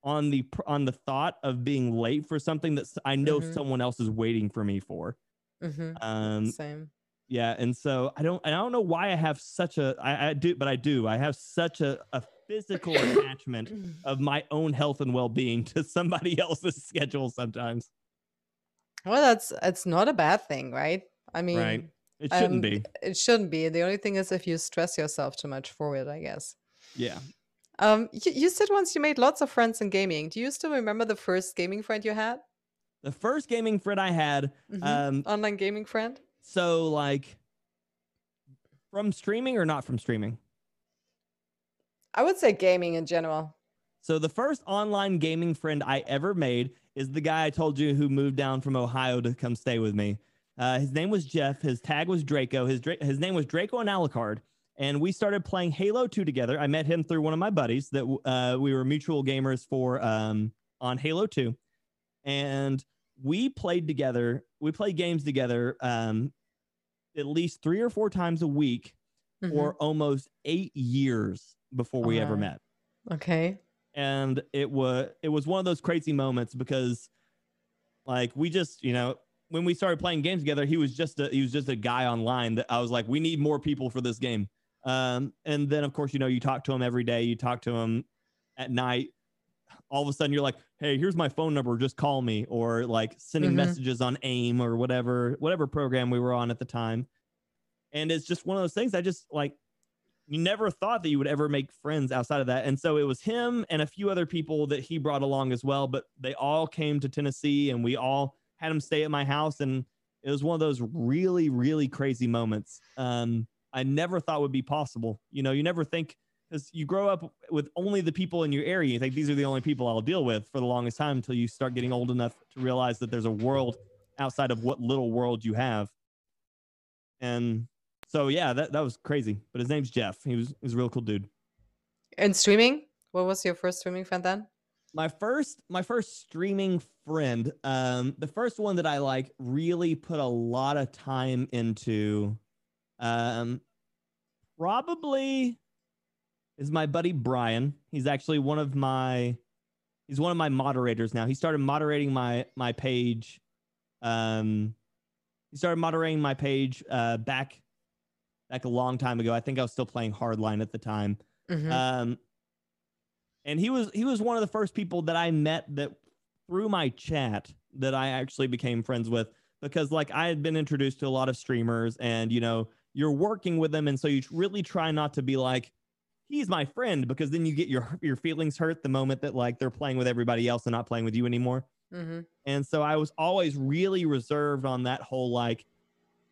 on the on the thought of being late for something that I know Mhm. someone else is waiting for me for. Hmm Um, Same. yeah, and so I don't I don't know why I have such a I, I do, but I do. I have such a, a physical attachment [COUGHS] of my own health and well being to somebody [LAUGHS] else's schedule sometimes. Well, that's it's not a bad thing, right? I mean, Right. It shouldn't um, be. it shouldn't be. The only thing is if you stress yourself too much for it, I guess. Yeah. Um, you, you said once you made lots of friends in gaming. Do you still remember the first gaming friend you had? The first gaming friend I had, Mhm. um, Online gaming friend? so like from streaming or not from streaming? I would say gaming in general. So the first online gaming friend I ever made is the guy I told you who moved down from Ohio to come stay with me. Uh, his name was Jeff. His tag was Draco. His Dra- his name was Draco and Alucard. And we started playing Halo 2 together. I met him through one of my buddies that uh, we were mutual gamers for um, on Halo 2. And we played together. We played games together um, at least three or four times a week Mhm. for almost eight years before we ever met Okay. and it was it was one of those crazy moments because like we just you know when we started playing games together he was just a he was just a guy online that i was like we need more people for this game um and then of course you know you talk to him every day you talk to him at night all of a sudden you're like hey here's my phone number just call me or like sending Mhm. messages on aim or whatever whatever program we were on at the time and it's just one of those things i just like you never thought that you would ever make friends outside of that. And so it was him and a few other people that he brought along as well, but they all came to Tennessee and we all had him stay at my house. And it was one of those really, really crazy moments. Um, I never thought would be possible. You know, you never think because you grow up with only the people in your area. You think these are the only people I'll deal with for the longest time until you start getting old enough to realize that there's a world outside of what little world you have. And so yeah, that, that was crazy. But his name's Jeff. He was he was a real cool dude. And streaming? What was your first streaming friend then? My first my first streaming friend, um, the first one that I like really put a lot of time into, um, probably is my buddy Brian. He's actually one of my he's one of my moderators now. He started moderating my my page. Um, he started moderating my page uh, back back a long time ago. I think I was still playing Hardline at the time. Mhm. Um, and he was he was one of the first people that I met that through my chat that I actually became friends with because like I had been introduced to a lot of streamers and you know you're working with them and so you really try not to be like he's my friend because then you get your your feelings hurt the moment that like they're playing with everybody else and not playing with you anymore. Mhm. And so I was always really reserved on that whole like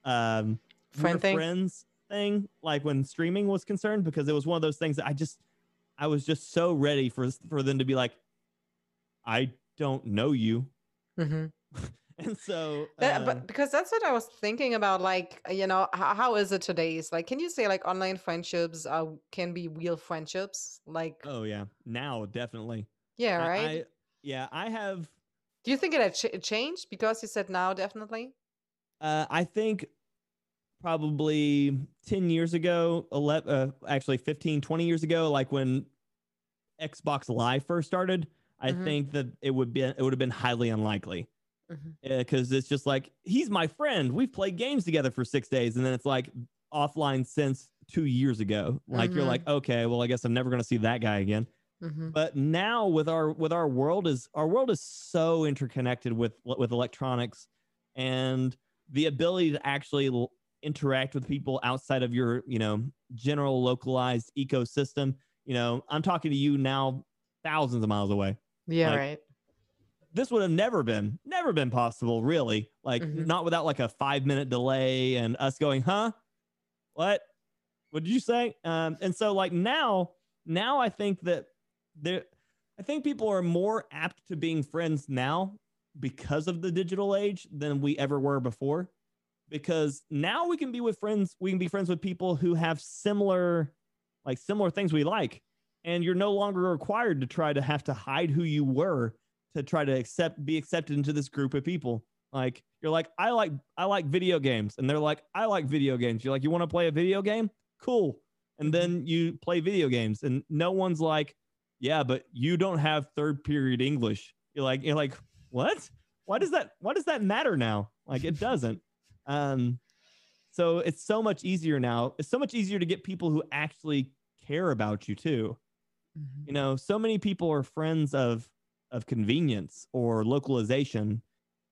um Friend thing? friends thing, like when streaming was concerned, because it was one of those things that I just I was just so ready for for them to be like, I don't know you. Mhm. [LAUGHS] And so That, um, but because that's what I was thinking about, like you know, how, how is it today's? Like, can you say like online friendships uh, can be real friendships? Like, oh yeah, now definitely. yeah, I- right. I, yeah, I have Do you think it had ch- changed because you said now definitely? Uh, I think probably 10 years ago, 11, uh, actually 15, 20 years ago, like when Xbox Live first started, I Mhm. think that it would be it would have been highly unlikely Because it's just like he's my friend. We've played games together for six days, and then it's like offline since two years ago. Like you're Mhm. like, okay, well, I guess I'm never gonna see that guy again Mhm. but now with our with our world is our world is so interconnected with with electronics and the ability to actually l- interact with people outside of your you know general localized ecosystem you know i'm talking to you now thousands of miles away Yeah, like, right. This would have never been never been possible really. Like Mhm. not without like a five minute delay and us going huh? What? What did you say? Um and so like now now i think that there i think people are more apt to being friends now because of the digital age than we ever were before. Because now we can be with friends we can be friends with people who have similar like similar things we like and you're no longer required to try to have to hide who you were to try to accept be accepted into this group of people. Like you're like i like i like video games. And they're like i like video games. You're like you want to play a video game? Cool. And then you play video games. And no one's like yeah but you don't have third period english. You're like you're like what? Why does that why does that matter now? Like it doesn't. [LAUGHS] Um so it's so much easier now. It's so much easier to get people who actually care about you too. Mhm. You know, so many people are friends of of convenience or localization.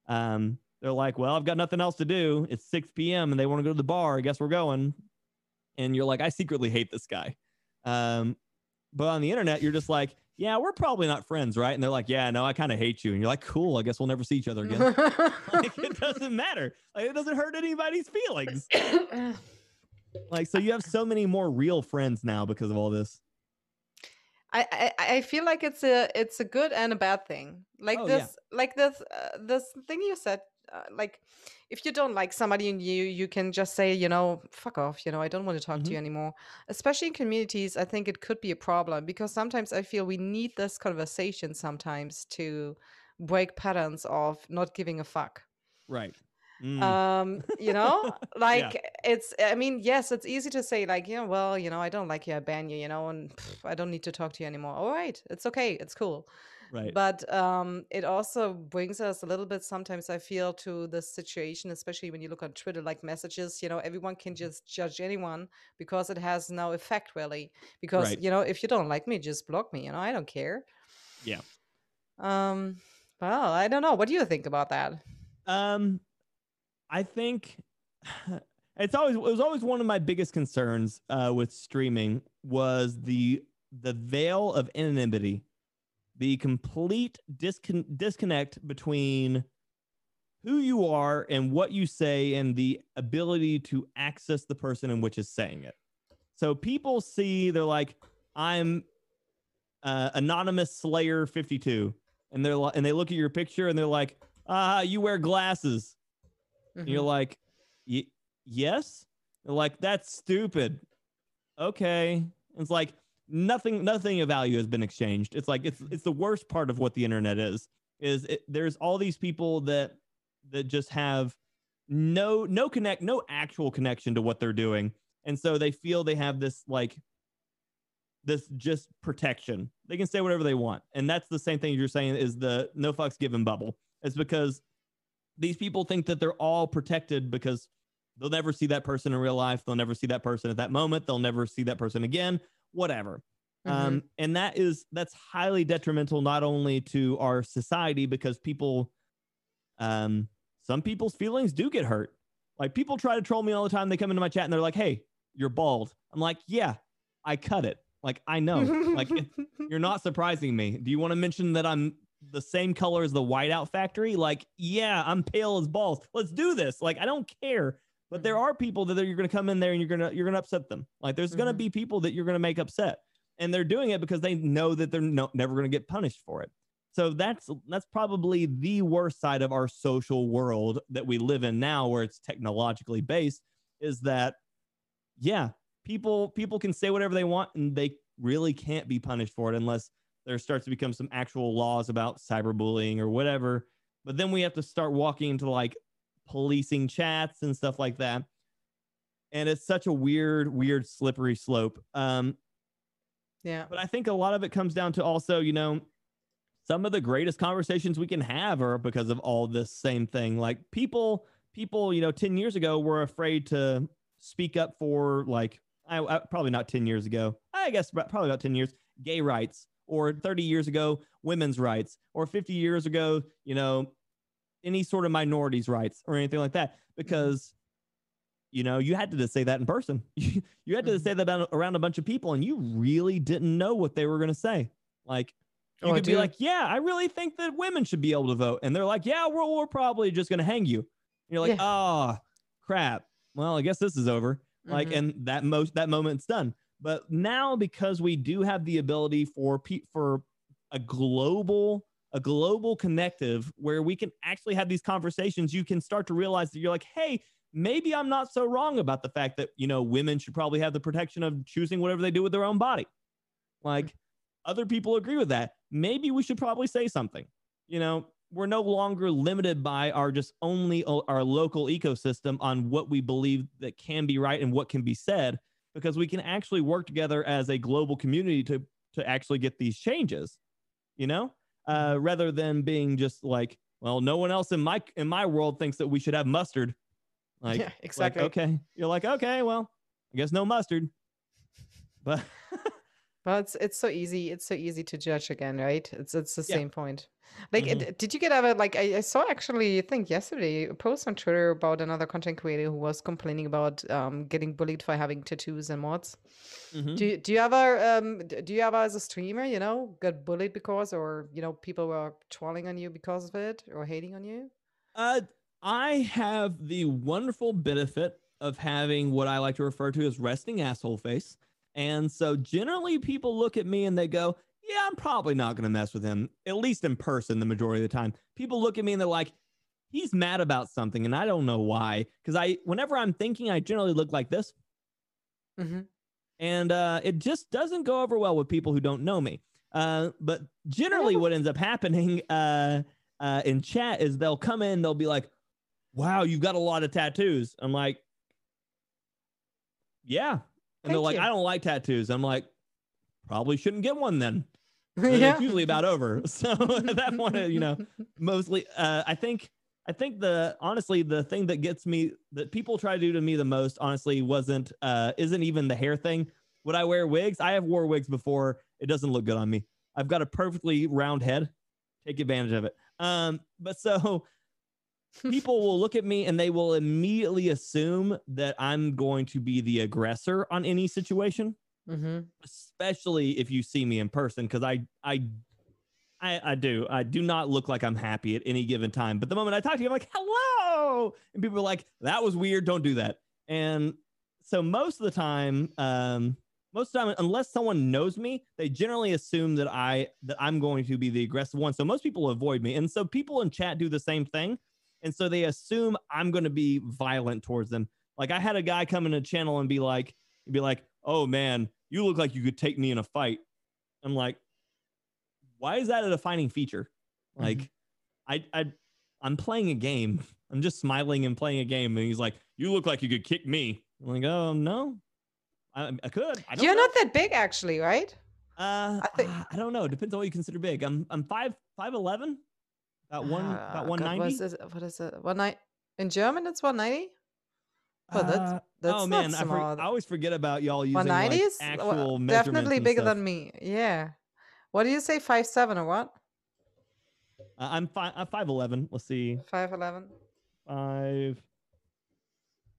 Um, they're like, well, I've got nothing else to do. It's 6 p.m. and they want to go to the bar. I guess we're going. And you're like, I secretly hate this guy. Um, but on the internet, you're just like, yeah, we're probably not friends, right? And they're like, yeah, no, I kind of hate you. And you're like, cool. I guess we'll never see each other again. [LAUGHS] like, it doesn't matter. Like, it doesn't hurt anybody's feelings. [COUGHS] Like, so you have so many more real friends now because of all this. I, I I feel like it's a it's a good and a bad thing. Like Oh, yeah. this like this uh, this thing you said uh, like if you don't like somebody and you you can just say, you know, fuck off, you know, I don't want to talk to you anymore. Especially in communities, I think it could be a problem because sometimes I feel we need this conversation sometimes to break patterns of not giving a fuck. Right. Mm. um you know [LAUGHS] like it's i mean yes it's easy to say like yeah well you know i don't like you i ban you you know and pff, i don't need to talk to you anymore all right it's okay it's cool right. but um it also brings us a little bit sometimes i feel to the situation especially when you look on twitter like messages you know everyone can just judge anyone because it has no effect really because Right. you know if you don't like me just block me you know i don't care Yeah. um well i don't know what do you think about that Um, I think [SIGHS] it's always it was always one of my biggest concerns uh, with streaming was the the veil of anonymity, the complete discon- disconnect between who you are and what you say and the ability to access the person in which is saying it. So people see they're like, I'm uh, anonymous Slayer 52, and they're and they look at your picture and they're like, ah, you wear glasses. And you're like, yes. They're like, that's stupid. Okay. It's like nothing, nothing of value has been exchanged. It's like it's it's the worst part of what the internet is. Is it, there's all these people that that just have no no connect no actual connection to what they're doing, and so they feel they have this like this just protection. They can say whatever they want, and that's the same thing you're saying is the no fucks given bubble. It's because these people think that they're all protected because they'll never see that person in real life. They'll never see that person at that moment. They'll never see that person again. Whatever. Um, and that is that's highly detrimental not only to our society because people, um, some people's feelings do get hurt. Like people try to troll me all the time. They come into my chat and they're like, "Hey, you're bald." I'm like, "Yeah, I cut it." Like I know. [LAUGHS] like it, you're not surprising me. Do you want to mention that I'm the same color as the whiteout factory? Like, yeah, I'm pale as balls. Let's do this. Like, I don't care. But there mm-hmm. are people that are- you're going to come in there and you're going to you're going to upset them. Like, there's going to mm-hmm. be people that you're going to make upset, and they're doing it because they know that they're no, never going to get punished for it. So that's that's probably the worst side of our social world that we live in now, where it's technologically based. Is that, yeah, people people can say whatever they want and they really can't be punished for it unless there starts to become some actual laws about cyberbullying or whatever. But then we have to start walking into like policing chats and stuff like that. And it's such a weird, weird, slippery slope. Um, yeah but I think a lot of it comes down to also, you know, some of the greatest conversations we can have are because of all this same thing. Like people, people, you know, 10 years ago were afraid to speak up for like, I, I probably not 10 years ago. I guess probably about 10 years, gay rights, or 30 years ago, women's rights, or 50 years ago, you know, any sort of minorities' rights or anything like that, because you know you had to just say that in person. [LAUGHS] you had to Mhm. say that around a bunch of people, and you really didn't know what they were going to say. Like you Oh, could be like, "Yeah, I really think that women should be able to vote," and they're like, "Yeah, we're we're probably just going to hang you." And you're like, Yeah. "Oh, crap. Well, I guess this is over." Like, Mhm. and that most that moment's done. But now because we do have the ability for pe- for a global a global connective where we can actually have these conversations, you can start to realize that you're like, hey, maybe I'm not so wrong about the fact that you know women should probably have the protection of choosing whatever they do with their own body. Like other people agree with that. Maybe we should probably say something. You know, we're no longer limited by our just only our local ecosystem on what we believe that can be right and what can be said because we can actually work together as a global community to to actually get these changes you know uh, rather than being just like well no one else in my in my world thinks that we should have mustard Like, yeah, like, exactly. okay, you're like, okay, well, I guess no mustard. But [LAUGHS] But it's it's so easy. It's so easy to judge again, right? It's it's the Yeah. same point. Like, Mhm. it- did you get ever like I, I saw actually I think yesterday a post on Twitter about another content creator who was complaining about um getting bullied for having tattoos and mods. Mhm. Do you, do you ever um do you ever as a streamer you know get bullied because or you know people were trolling on you because of it or hating on you? Uh, I have the wonderful benefit of having what I like to refer to as resting asshole face. And so generally people look at me and they go, yeah, I'm probably not going to mess with him, at least in person the majority of the time. People look at me and they're like, he's mad about something. And I don't know why. Because I, whenever I'm thinking, I generally look like this. Mm-hmm. And uh, it just doesn't go over well with people who don't know me. Uh, but generally, what ends up happening [LAUGHS] uh, uh, in chat is they'll come in, they'll be like, wow, you've got a lot of tattoos. I'm like, yeah. And they're like, you. I don't like tattoos. I'm like, probably shouldn't get one then. [LAUGHS] Yeah. It's usually about over. [LAUGHS] So at that point, uh, you know, [LAUGHS] mostly, uh, I think, I think the honestly the thing that gets me that people try to do to me the most honestly wasn't uh isn't even the hair thing. Would I wear wigs? I have wore wigs before. It doesn't look good on me. I've got a perfectly round head. Take advantage of it. Um, but so people [LAUGHS] will look at me and they will immediately assume that I'm going to be the aggressor on any situation, mm-hmm. especially if you see me in person, because I I I, I do. I do not look like I'm happy at any given time. But the moment I talk to you, I'm like, hello. And people are like, that was weird. Don't do that. And so most of the time, um, most of the time, unless someone knows me, they generally assume that I that I'm going to be the aggressive one. So most people avoid me. And so people in chat do the same thing. And so they assume I'm going to be violent towards them. Like I had a guy come in a channel and be like, be like, oh man, you look like you could take me in a fight. I'm like, why is that a defining feature? Like, I, I, I'm playing a game. I'm just smiling and playing a game, and he's like, "You look like you could kick me." I'm like, "Oh no, I, I could. I You're know. not that big actually, right? Uh, I think- I don't know. It depends on what you consider big. I'm, I'm five, five eleven, about one, Ah, about God, one What ninety. is it? What is it? One night in German, it's one ninety. Well, that's Uh, that's oh not man, I, for. I always forget about y'all using One like, actual well, measurements definitely bigger stuff. than me. Yeah. What do you say? Five seven or what? Uh, I'm five, I'm five eleven. Let's see, Five eleven. five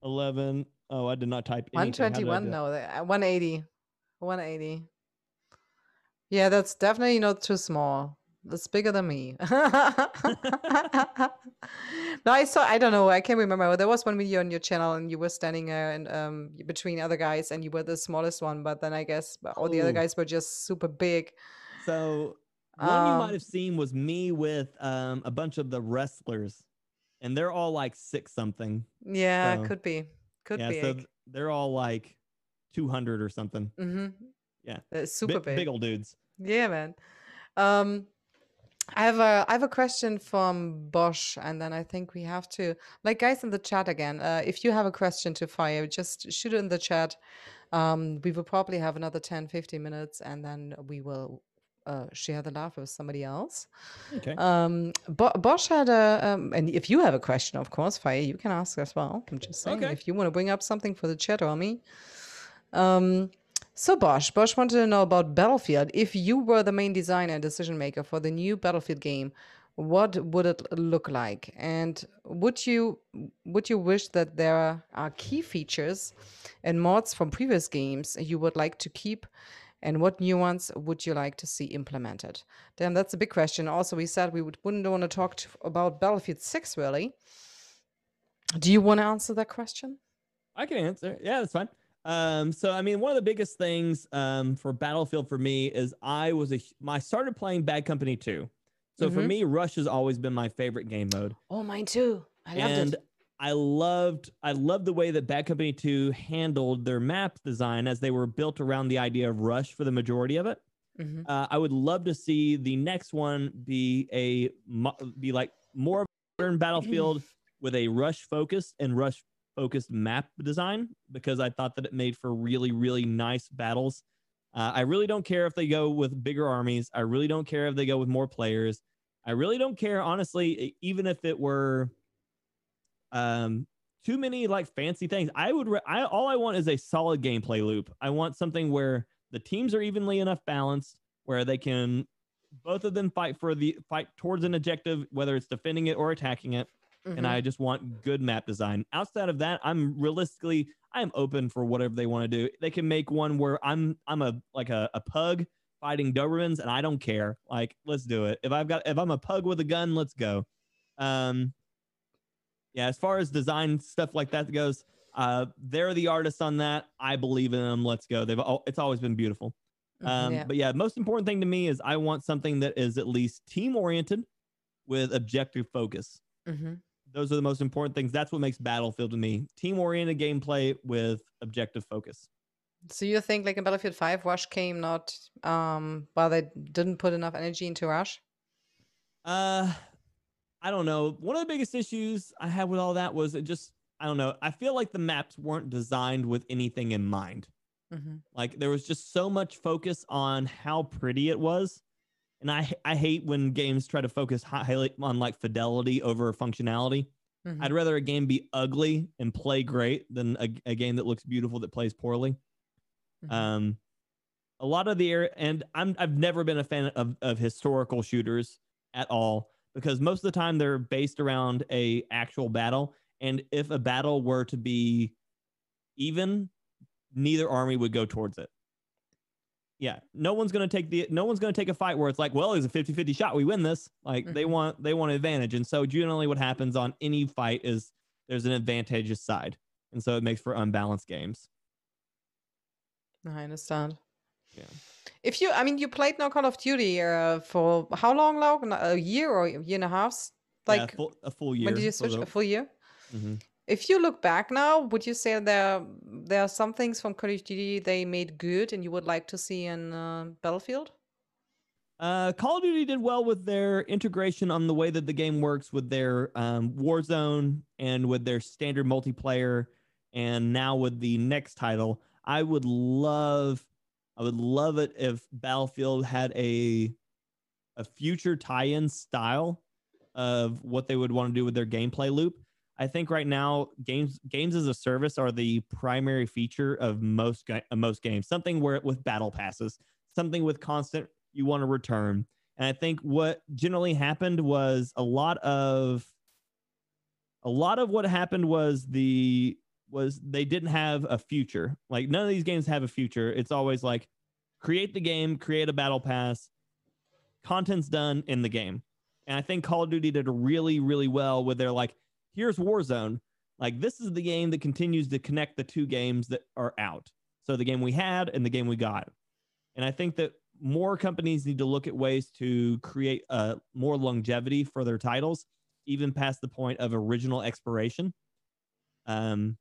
eleven. Oh, I did not type One anything. How did I twenty one. No, uh, one eighty. One eighty. Yeah, that's definitely not too small. That's bigger than me. [LAUGHS] no, I saw. I don't know. I can't remember. There was one video on your channel, and you were standing there and um between other guys, and you were the smallest one. But then I guess all the other Oh. guys were just super big. So one you might Um, have seen was me with um, a bunch of the wrestlers, and they're all like six something. Yeah, So, could be. Could yeah, be. so th- they're all like two hundred or something. mm-hmm. yeah, super big, big. big old dudes. Yeah, man. Um, I have a I have a question from Bosch, and then I think we have to like guys in the chat again. Uh, if you have a question to fire, just shoot it in the chat. Um, we will probably have another 10, 15 minutes, and then we will uh, share the laugh with somebody else. Okay. Um, Bo- Bosch had a, um, and if you have a question, of course, Fire, you can ask as well. I'm just saying, Okay. if you want to bring up something for the chat or me. Um, so Bosch, Bosch wanted to know about Battlefield. If you were the main designer and decision maker for the new Battlefield game, what would it look like? And would you would you wish that there are key features and mods from previous games you would like to keep? And what new ones would you like to see implemented? Damn, that's a big question. Also, we said we would, wouldn't want to talk to, about Battlefield 6, really. Do you want to answer that question? I can answer. Yeah, that's fine. Um, so I mean, one of the biggest things um for Battlefield for me is I was a I started playing Bad Company 2. So for Mhm. me, Rush has always been my favorite game mode. Oh, mine too. I loved and it. I loved I loved the way that Bad Company 2 handled their map design as they were built around the idea of Rush for the majority of it. Mhm. Uh, I would love to see the next one be a be like more of a modern battlefield [CLEARS THROAT] with a rush focus and rush focused map design because I thought that it made for really really nice battles. Uh, I really don't care if they go with bigger armies. I really don't care if they go with more players. I really don't care honestly, even if it were um too many like fancy things. I would re- I all I want is a solid gameplay loop. I want something where the teams are evenly enough balanced where they can both of them fight for the fight towards an objective whether it's defending it or attacking it. Mhm. And I just want good map design. Outside of that, I'm realistically I'm open for whatever they want to do. They can make one where I'm I'm a like a, a pug fighting Dobermans and I don't care. Like, let's do it. If I've got if I'm a pug with a gun, let's go. Um yeah, as far as design stuff like that goes, uh they're the artists on that. I believe in them. Let's go. They've all, it's always been beautiful. Mhm, Um, yeah. But yeah, most important thing to me is I want something that is at least team oriented with objective focus. Mhm. Those are the most important things. That's what makes Battlefield to me. Team oriented gameplay with objective focus. So you think like in Battlefield 5, Rush came not um well they didn't put enough energy into Rush? Uh, I don't know. One of the biggest issues I had with all that was it just, I don't know. I feel like the maps weren't designed with anything in mind. hmm Like there was just so much focus on how pretty it was. And I, I hate when games try to focus highly on like fidelity over functionality. hmm I'd rather a game be ugly and play great than a, a game that looks beautiful that plays poorly. Mhm. Um, a lot of the air, and I'm I've never been a fan of of historical shooters at all because most of the time they're based around a actual battle, and if a battle were to be even, neither army would go towards it. Yeah, no one's gonna take the no one's gonna take a fight where it's like, well, it's a 50-50 shot, we win this. Like they Mhm. want they want advantage, and so generally what happens on any fight is there's an advantageous side, and so it makes for unbalanced games. I understand. Yeah. If you, I mean, you played now Call of Duty uh, for how long now? a year or a year and a half? S- Yeah, Like, full, a full year. when did you switch? A full year? Mhm. If you look back now, would you say there there are some things from Call of Duty they made good and you would like to see in uh, Battlefield? Uh, Call of Duty did well with their integration on the way that the game works with their um, Warzone and with their standard multiplayer, and now with the next title. I would love, I would love it if Battlefield had a a future tie-in style of what they would want to do with their gameplay loop. I think right now games games as a service are the primary feature of most most games. Something where with battle passes, something with constant you want to return. And I think what generally happened was a lot of a lot of what happened was the was they didn't have a future. Like none of these games have a future. It's always like create the game, create a battle pass, content's done in the game. And I think Call of Duty did really, really well with their like, here's Warzone. Like this is the game that continues to connect the two games that are out. So the game we had and the game we got. And I think that more companies need to look at ways to create uh, more longevity for their titles, even past the point of original expiration. Um,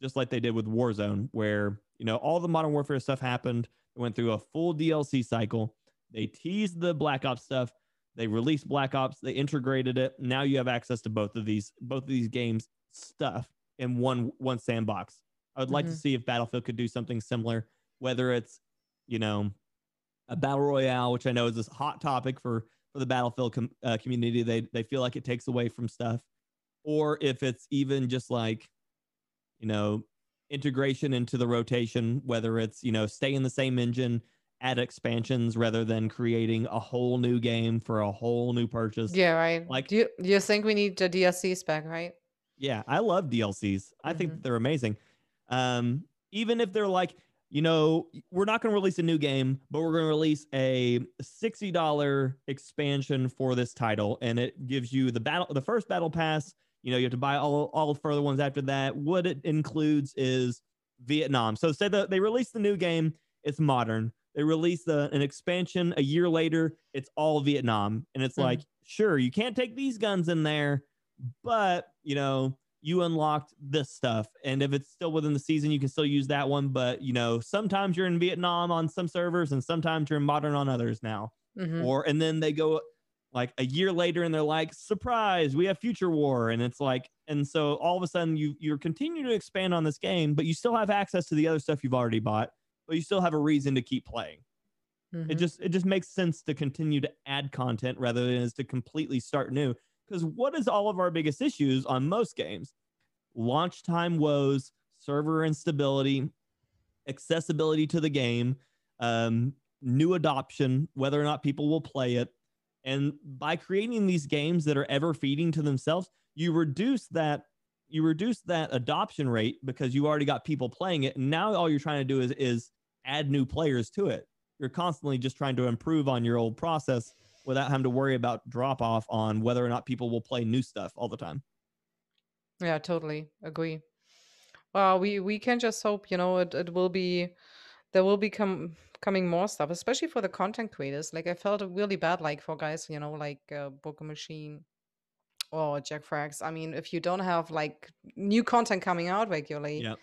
just like they did with Warzone, where you know all the Modern Warfare stuff happened. They went through a full DLC cycle. They teased the Black Ops stuff. They released Black Ops. They integrated it. Now you have access to both of these both of these games stuff in one one sandbox. I would like to Mhm. see if Battlefield could do something similar, whether it's you know a battle royale, which I know is this hot topic for for the Battlefield com- uh, community. They they feel like it takes away from stuff, or if it's even just like you know integration into the rotation, whether it's you know stay in the same engine, add expansions rather than creating a whole new game for a whole new purchase. Yeah, right. Like- do you do you think we need the DLCs back, right? Yeah, I love DLCs. I think Mhm. that they're amazing. Um, even if they're like, you know, we're not going to release a new game, but we're going to release a sixty dollar expansion for this title, and it gives you the battle, the first battle pass. You know, you have to buy all all the further ones after that. What it includes is Vietnam. So say that they release the new game, it's modern. They release the, an expansion a year later, it's all Vietnam, and it's Mhm. like, sure, you can't take these guns in there, but you know you unlocked this stuff. And if it's still within the season you can still use that one. But you know sometimes you're in vietnam on some servers and sometimes you're in modern on others now. Mhm. or and then they go like a year later and they're like surprise we have future war. And it's like and so all of a sudden you you're continuing to expand on this game but you still have access to the other stuff you've already bought but you still have a reason to keep playing it Mhm. just it just makes sense to continue to add content rather than is to completely start new because what is all of our biggest issues on most games launch time woes, server instability, accessibility to the game, um, new adoption, whether or not people will play it. And by creating these games that are ever feeding to themselves, you reduce that you reduce that adoption rate because you already got people playing it. And now all you're trying to do is is add new players to it. You're constantly just trying to improve on your old process without having to worry about drop off on whether or not people will play new stuff all the time. Yeah, totally agree. Well, we we can just hope, you know, it, it will be there will become coming more stuff, especially for the content creators. Like I felt really bad, like for guys, you know, like uh, Book Machine or Jack Frags. I mean, if you don't have like new content coming out regularly, Yep.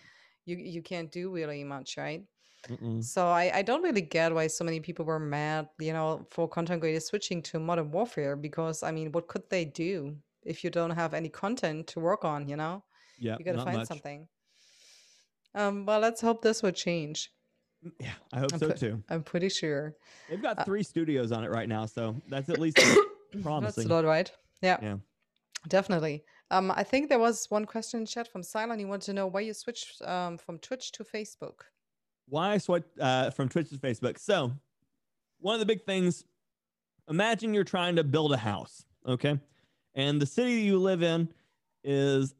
you you can't do really much, right? Mm-mm. So I, I don't really get why so many people were mad, you know, for content creators switching to Modern Warfare because I mean, what could they do if you don't have any content to work on, you know? Yeah, You gotta not find much. something. Um, well, let's hope this will change. Yeah, I hope I'm, so too. I'm pretty sure. They've got Uh, three studios on it right now, so that's at least promising. [COUGHS] That's a lot, right? Yeah, Yeah. Definitely. Um, I think there was one question in chat from Silent. He wanted to know why you switched um, from Twitch to Facebook. why I switched uh, from Twitch to Facebook. So, one of the big things imagine you're trying to build a house, okay? And the city you live in is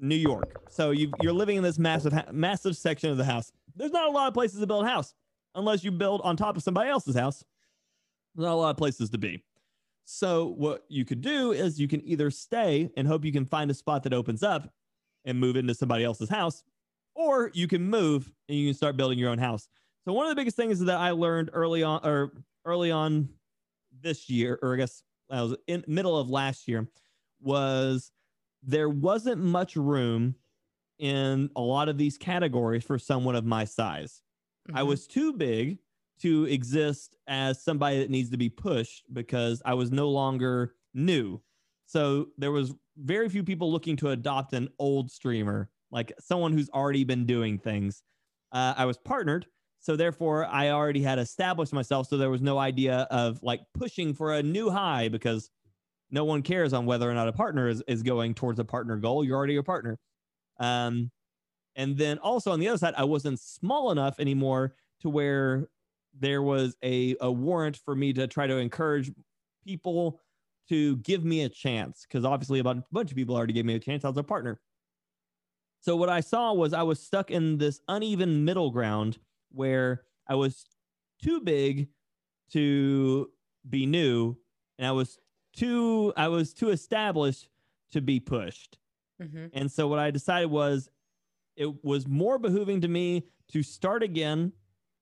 New York. So, you you're living in this massive, massive section of the house. There's not a lot of places to build a house unless you build on top of somebody else's house. There's not a lot of places to be. So, what you could do is you can either stay and hope you can find a spot that opens up and move into somebody else's house, or you can move and you can start building your own house. So one of the biggest things that I learned early on or early on this year, or I guess I was in middle of last year, was there wasn't much room in a lot of these categories for someone of my size. I Mhm. was too big to exist as somebody that needs to be pushed because I was no longer new. So there was very few people looking to adopt an old streamer, like someone who's already been doing things. Uh, I was partnered, so therefore I already had established myself. So there was no idea of like pushing for a new high because no one cares on whether or not a partner is, is going towards a partner goal. You're already a partner. Um, and then also on the other side, I wasn't small enough anymore to where there was a, a warrant for me to try to encourage people to give me a chance. Because obviously, a bunch of people already gave me a chance. I was a partner. So what I saw was I was stuck in this uneven middle ground where I was too big to be new, and I was too I was too established to be pushed. Mhm. And so what I decided was it was more behooving to me to start again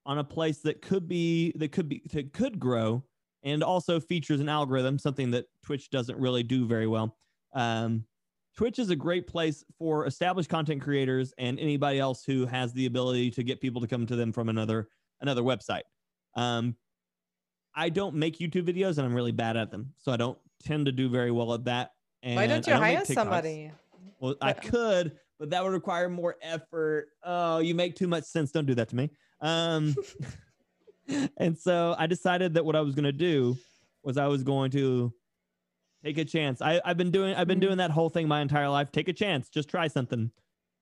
on a place that could be that could be that could grow and also features an algorithm, something that Twitch doesn't really do very well. Um, Twitch is a great place for established content creators and anybody else who has the ability to get people to come to them from another another website. Um, I don't make YouTube videos and I'm really bad at them, so I don't tend to do very well at that. And Why don't you make hire somebody? Well, I could, but that would require more effort. Oh, you make too much sense. Don't do that to me. Um, and so I decided that what I was going to do was I was going to take a chance. I, I've been doing I've been Mhm. doing that whole thing my entire life. Take a chance, just try something.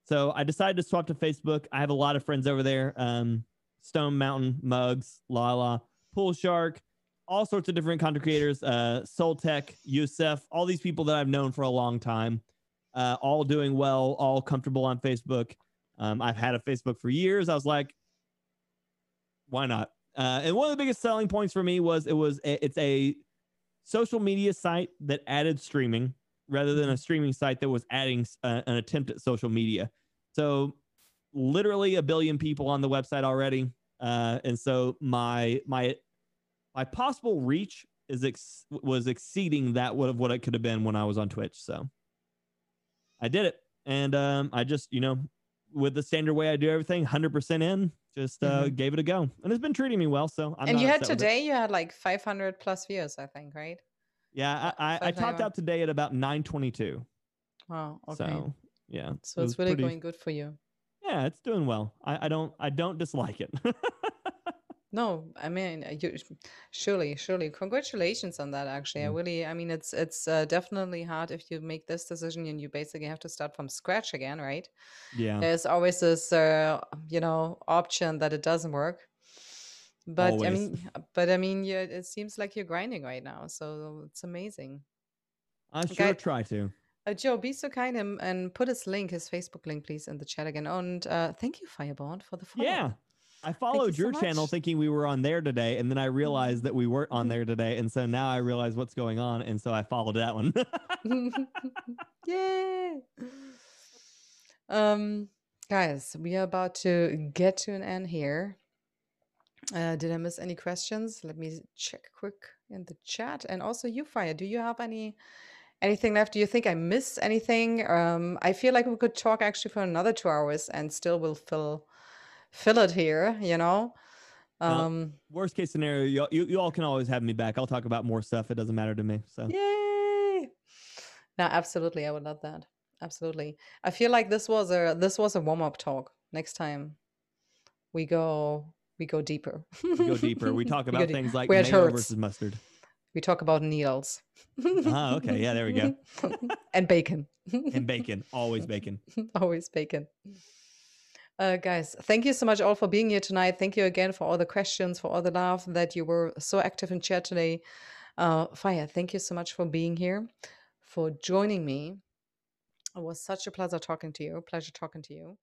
So I decided to swap to Facebook. I have a lot of friends over there. Um, Stone Mountain, Mugs, Lala, Pool Shark, all sorts of different content creators. Uh, Soul Tech, Yusef, all these people that I've known for a long time uh, all doing well, all comfortable on Facebook. Um, I've had a Facebook for years. I was like, why not? Uh, and one of the biggest selling points for me was it was a, it's a social media site that added streaming rather than a streaming site that was adding s- uh, an attempt at social media. So literally a billion people on the website already, uh, and so my my my possible reach is ex- was exceeding that what of what it could have been when I was on Twitch. So I did it, and um, I just you know with the standard way I do everything, hundred percent in, just uh, gave it a go, and it's been treating me well. So I'm and you had upset with it. today, you had like 500 plus views, I think, right? Yeah, I, I, I topped out today at about nine twenty two. Wow. Okay. So yeah, So it it's really pretty- going good for you. Yeah, it's doing well. I, I don't I don't dislike it. [LAUGHS] No, I mean, uh, you surely, surely, congratulations on that. Actually, I Mm. really, I mean, it's it's uh, definitely hard if you make this decision and you basically have to start from scratch again, right? Yeah, There's always this, uh, you know, option that it doesn't work. But I always. mean, uh, but I mean, yeah, it seems like you're grinding right now, so it's amazing. I sure Okay, try to. uh, Joe, be so kind and, and put his link, his Facebook link, please, in the chat again. And uh, thank you, Fyrborn, for the follow. Yeah. I you followed so your channel thinking we were on there today, and then I realized that we weren't on Mhm. there today. And so now I realize what's going on. And so I followed that one. [LAUGHS] Yay! Um, guys, we are about to get to an end here. Uh, did I miss any questions? Let me check quick in the chat. And also, you, Fire, do you have any anything left? Do you think I missed anything? Um, I feel like we could talk actually for another two hours and still will fill fill it here. You know. well, Um, worst case scenario, you, you, you all can always have me back. I'll talk about more stuff. It doesn't matter to me. So Yay! No, absolutely. I would love that. Absolutely. I feel like this was a this was a warm-up talk. Next time we go we go deeper. we go deeper. We talk [LAUGHS] about deep things like mayo versus mustard. We talk about needles. Ah, okay. Yeah, there we go. [LAUGHS] and bacon. And bacon. Always bacon. [LAUGHS] Always bacon. Uh, guys, thank you so much all for being here tonight. Thank you again for all the questions, for all the love that you were so active in chat today. Uh, Fire, thank you so much for being here, for joining me. It was such a pleasure talking to you. Pleasure talking to you.